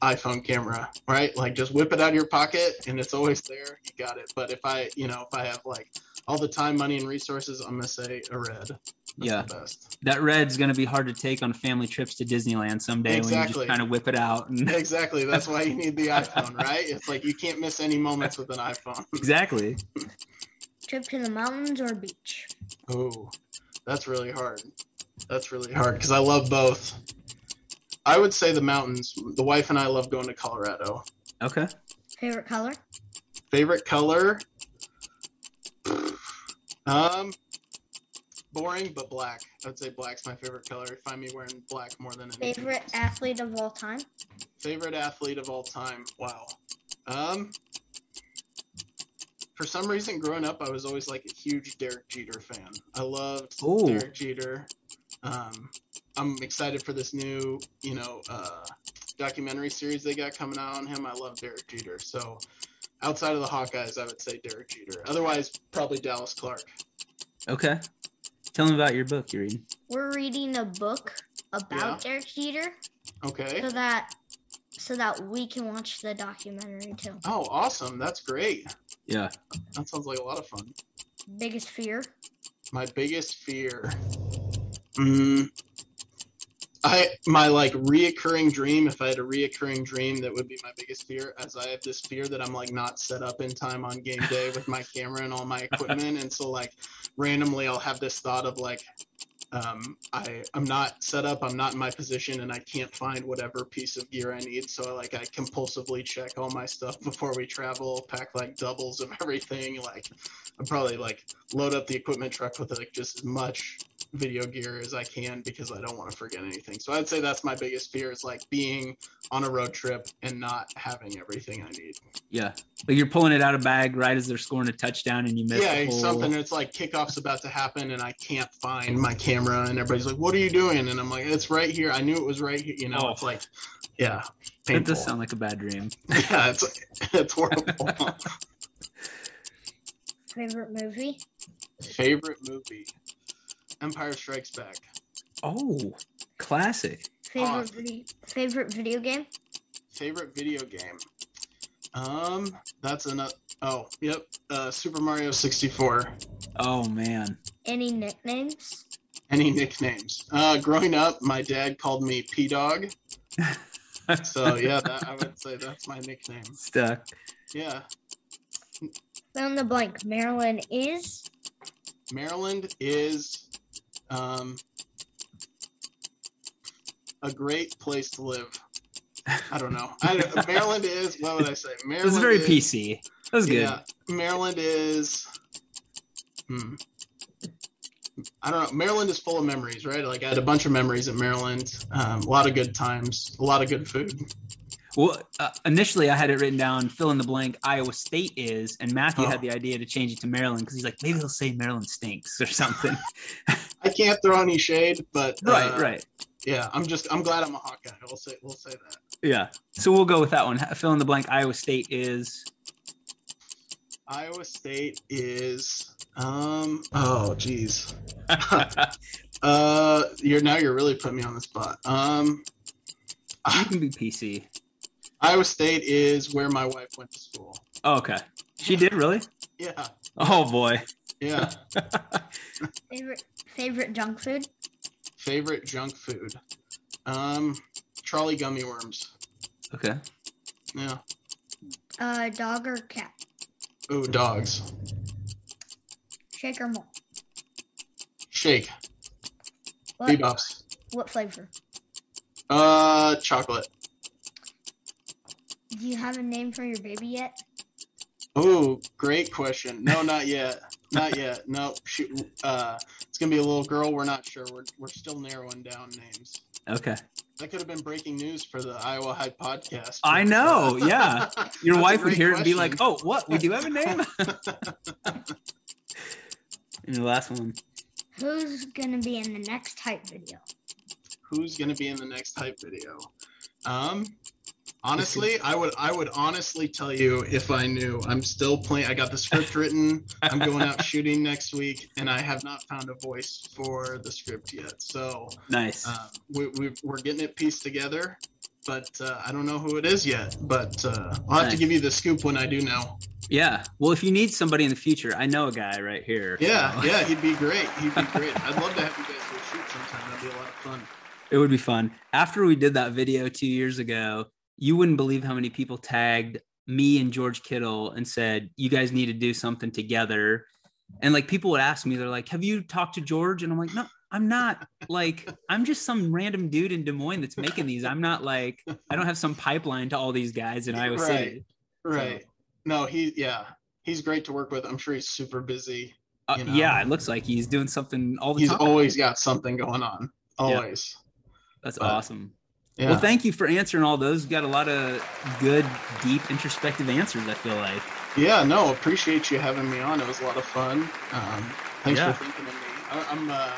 iPhone camera, right? Like just whip it out of your pocket and it's always there. You got it. But if I, you know, if I have like all the time, money, and resources, I'm gonna say a red. That's Yeah. the best. That red's gonna be hard to take on family trips to Disneyland someday when you just kind of whip it out and Exactly. That's why you need the iPhone, right? It's like you can't miss any moments with an iPhone. exactly. Trip to the mountains or beach? Oh, that's really hard. That's really hard because I love both. I would say the mountains. The wife and I love going to Colorado. Okay. Favorite color? Favorite color? Um, boring, but black. I'd say black's my favorite color. Find me wearing black more than anything. Favorite else. athlete of all time? Favorite athlete of all time. Wow. Um. For some reason, growing up, I was always like a huge Derek Jeter fan. I loved Ooh. Derek Jeter. Um, I'm excited for this new, you know, uh, documentary series they got coming out on him. I love Derek Jeter. So, outside of the Hawkeyes, I would say Derek Jeter. Otherwise, probably Dallas Clark. Okay. Tell me about your book you're reading. We're reading a book about Yeah. Derek Jeter Okay. so that so that we can watch the documentary too. Oh, awesome. That's great. Yeah. That sounds like a lot of fun. Biggest fear? My biggest fear. Mm, I my like reoccurring dream. If I had a reoccurring dream, that would be my biggest fear. As I have this fear that I'm like not set up in time on game day with my camera and all my equipment, and so like randomly I'll have this thought of like, um, I I'm not set up. I'm not in my position, and I can't find whatever piece of gear I need. So like I compulsively check all my stuff before we travel. Pack like doubles of everything. Like I'm probably like load up the equipment truck with like just as much video gear as I can because I don't want to forget anything. So I'd say that's my biggest fear is like being on a road trip and not having everything I need. Yeah. Like you're pulling it out of bag right as they're scoring a touchdown and you miss yeah, whole... something it's like kickoff's about to happen and I can't find my camera and everybody's like, "What are you doing?" And I'm like, "It's right here. I knew it was right here." You know, Oh. it's like, yeah, It painful. does sound like a bad dream. yeah, it's it's horrible. Favorite movie? Favorite movie: Empire Strikes Back. Oh, classic. Favorite Awesome. video, favorite video game? Favorite video game. Um, that's another. Oh, yep. Uh, Super Mario 64. Oh man. Any nicknames? Any nicknames? Uh, growing up, my dad called me P Dog. So yeah, that, I would say that's my nickname. Stuck. Yeah, Fill in the blank. Maryland is Maryland is um, a great place to live. I don't know. I, Maryland is. What would I say? Maryland was very is, PC. That was good. Yeah, Maryland is. Hmm. I don't know. Maryland is full of memories, right? Like I had a bunch of memories at Maryland. Um, a lot of good times, a lot of good food. Well, uh, initially I had it written down, fill in the blank, Iowa State is, and Matthew Oh. had the idea to change it to Maryland because he's like, maybe he'll say Maryland stinks or something. I can't throw any shade, but right, uh, right. Yeah, I'm just I'm glad I'm a Hawkeye. We'll say we'll say that. Yeah. So we'll go with that one. Fill in the blank, Iowa State is. Iowa State is um oh geez. uh you're now you're really putting me on the spot. Um you can be PC. Iowa State is where my wife went to school. Oh, okay. She did really? Yeah, Oh boy. yeah. favorite favorite junk food. Favorite junk food. Um Trolli gummy worms. Okay. Yeah. Uh, dog or cat? Ooh, dogs. Shake or malt? Shake. What, Bebops. what flavor? Uh chocolate. Do you have a name for your baby yet? Oh, great question. No, not yet. Not yet. No, shoot. Uh, it's gonna be a little girl. We're not sure. We're we're still narrowing down names. Okay. That could have been breaking news for the Iowa Hype podcast. I know, yeah. Your wife would great hear it and be like, oh, what? We do have a name? and the last one. Who's gonna be in the next hype video? Who's gonna be in the next hype video? Um, honestly, I would I would honestly tell you if I knew. I'm still playing. I got the script written. I'm going out shooting next week, and I have not found a voice for the script yet. So Nice. uh, we, we, we're getting it pieced together, but uh, I don't know who it is yet. But uh, I'll have Nice. to give you the scoop when I do know. Yeah. Well, if you need somebody in the future, I know a guy right here. Yeah, so yeah, he'd be great. He'd be great. I'd love to have you guys go shoot sometime. That'd be a lot of fun. It would be fun. After we did that video two years ago, you wouldn't believe how many people tagged me and George Kittle and said, you guys need to do something together. And like people would ask me, they're like, have you talked to George? And I'm like, no, I'm not like, I'm just some random dude in Des Moines that's making these. I'm not like, I don't have some pipeline to all these guys in Iowa Right. City. Right. No, he yeah, he's great to work with. I'm sure he's super busy. Uh, you know? yeah, it looks like he's doing something all the He's time. He's always got something going on. Always. That's but- awesome. Yeah. Well, thank you for answering all those. You got a lot of good, deep, introspective answers. I feel like. Yeah, no, appreciate you having me on. It was a lot of fun. Um, thanks Yeah. for thinking of me. I, I'm, uh,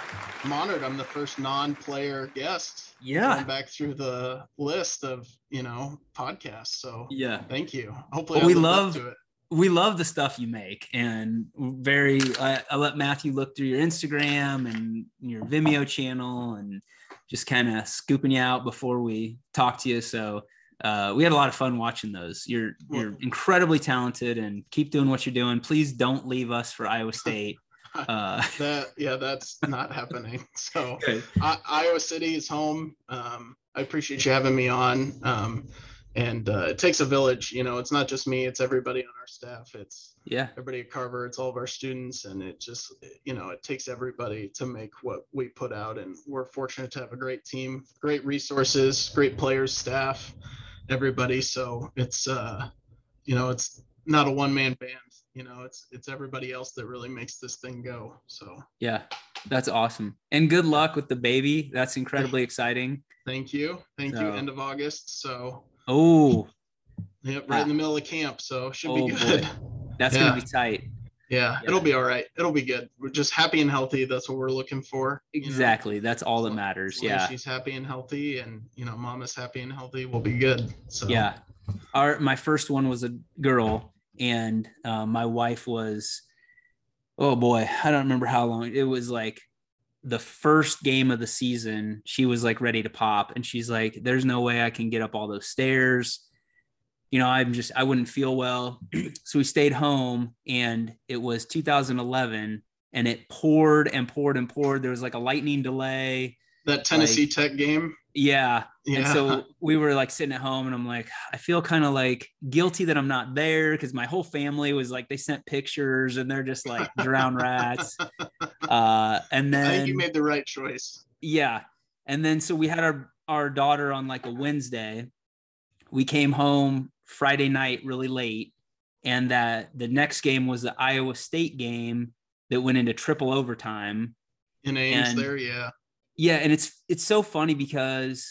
I'm honored. I'm the first non-player guest. Yeah. Going back through the list of you know podcasts. So Yeah. thank you. Hopefully, Well, we love- to it. we love the stuff you make and very I, I let matthew look through your instagram and your vimeo channel and just kind of scooping you out before we talk to you so uh, we had a lot of fun watching those you're you're incredibly talented and keep doing what you're doing please don't leave us for iowa state uh, That yeah, that's not happening. So. I, Iowa City is home. Um, I appreciate you having me on. Um, and uh, it takes a village. You know, it's not just me; it's everybody on our staff. It's yeah everybody at Carver. It's all of our students, and it just you know it takes everybody to make what we put out. And we're fortunate to have a great team, great resources, great players, staff, everybody. So it's uh, you know it's not a one man band. You know, it's it's everybody else that really makes this thing go. So yeah that's awesome and good luck with the baby that's incredibly exciting thank you, thank you. End of August. So oh Yep, right in the middle of camp, so should Oh, be boy. good. that's Yeah. gonna be tight Yeah, Yeah. it'll be all right. It'll be good. We're just happy and healthy. That's what we're looking for. you know? exactly that's all that matters yeah she's happy and healthy, and you know, mom is happy and healthy, we'll be good. So Yeah. Our my first one was a girl, and uh, my wife was, oh boy, I don't remember how long. It was like the first game of the season. She was like ready to pop, and she's like, "There's no way I can get up all those stairs." You know, I'm just I wouldn't feel well, so we stayed home, and it was 2011, and it poured and poured and poured. There was like a lightning delay. That Tennessee Tech game. Yeah, Yeah. and so we were like sitting at home, and I'm like, I feel kind of like guilty that I'm not there because my whole family was like, they sent pictures and they're just like drown rats. Uh, and I think then you made the right choice. yeah, and then so we had our our daughter on like a Wednesday. We came home Friday night really late, and that the next game was the Iowa State game that went into triple overtime. In Ames, And- there, yeah. Yeah, and it's it's so funny because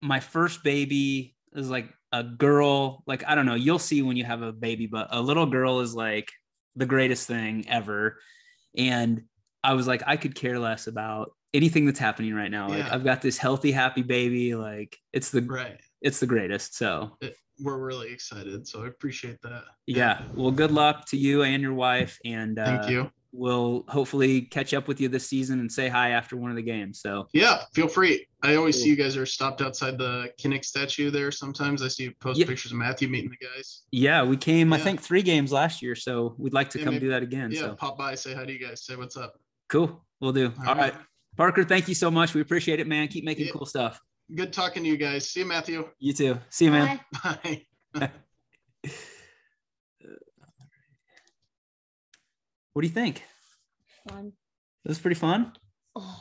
my first baby is like a girl. Like I don't know, you'll see when you have a baby, but a little girl is like the greatest thing ever. And I was like, I could care less about anything that's happening right now. Like I've got this healthy, happy baby. Like it's the Right. it's the greatest. So We're really excited, so I appreciate that. yeah. Well, good luck to you and your wife. And uh, Thank you. We'll hopefully catch up with you this season and say hi after one of the games. So Yeah, feel free. I always see you guys are stopped outside the Kinnick statue there. Sometimes I see you post Yeah. pictures of Matthew meeting the guys. Yeah, we came, I think, three games last year. So we'd like to Yeah, come maybe- do that again. Yeah, So pop by, say hi to you guys, say what's up. cool. We'll do. All All right. right. Parker, thank you so much. We appreciate it, man. Keep making Yeah. cool stuff. Good talking to you guys. See you, Matthew. You too. See you, man. Bye. Bye. What do you think? Fun. It was pretty fun. Oh.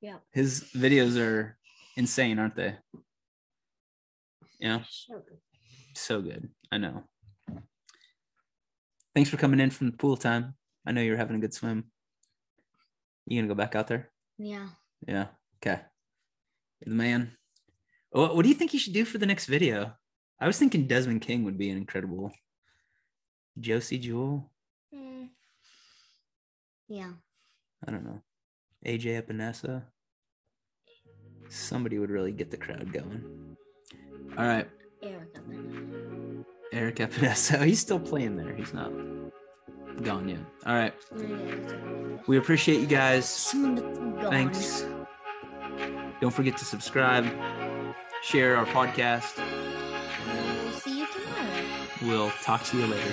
Yeah. His videos are insane, aren't they? Yeah, So good. so good. I know. Thanks for coming in from the pool time. I know you're having a good swim. You gonna go back out there? Yeah. Yeah. Okay. You're the man. What, what do you think you should do for the next video? I was thinking Desmond King would be an incredible. Josey Jewell. Mm. Yeah. I don't know. AJ Epenesa. Somebody would really get the crowd going. All right. Erica. then. Eric Epenesa. He's still playing there. He's not gone yet. All right. Yeah, that's right. We appreciate you guys. Someone that's gone. Thanks. Don't forget to subscribe, share our podcast. We'll see you tomorrow. We'll talk to you later.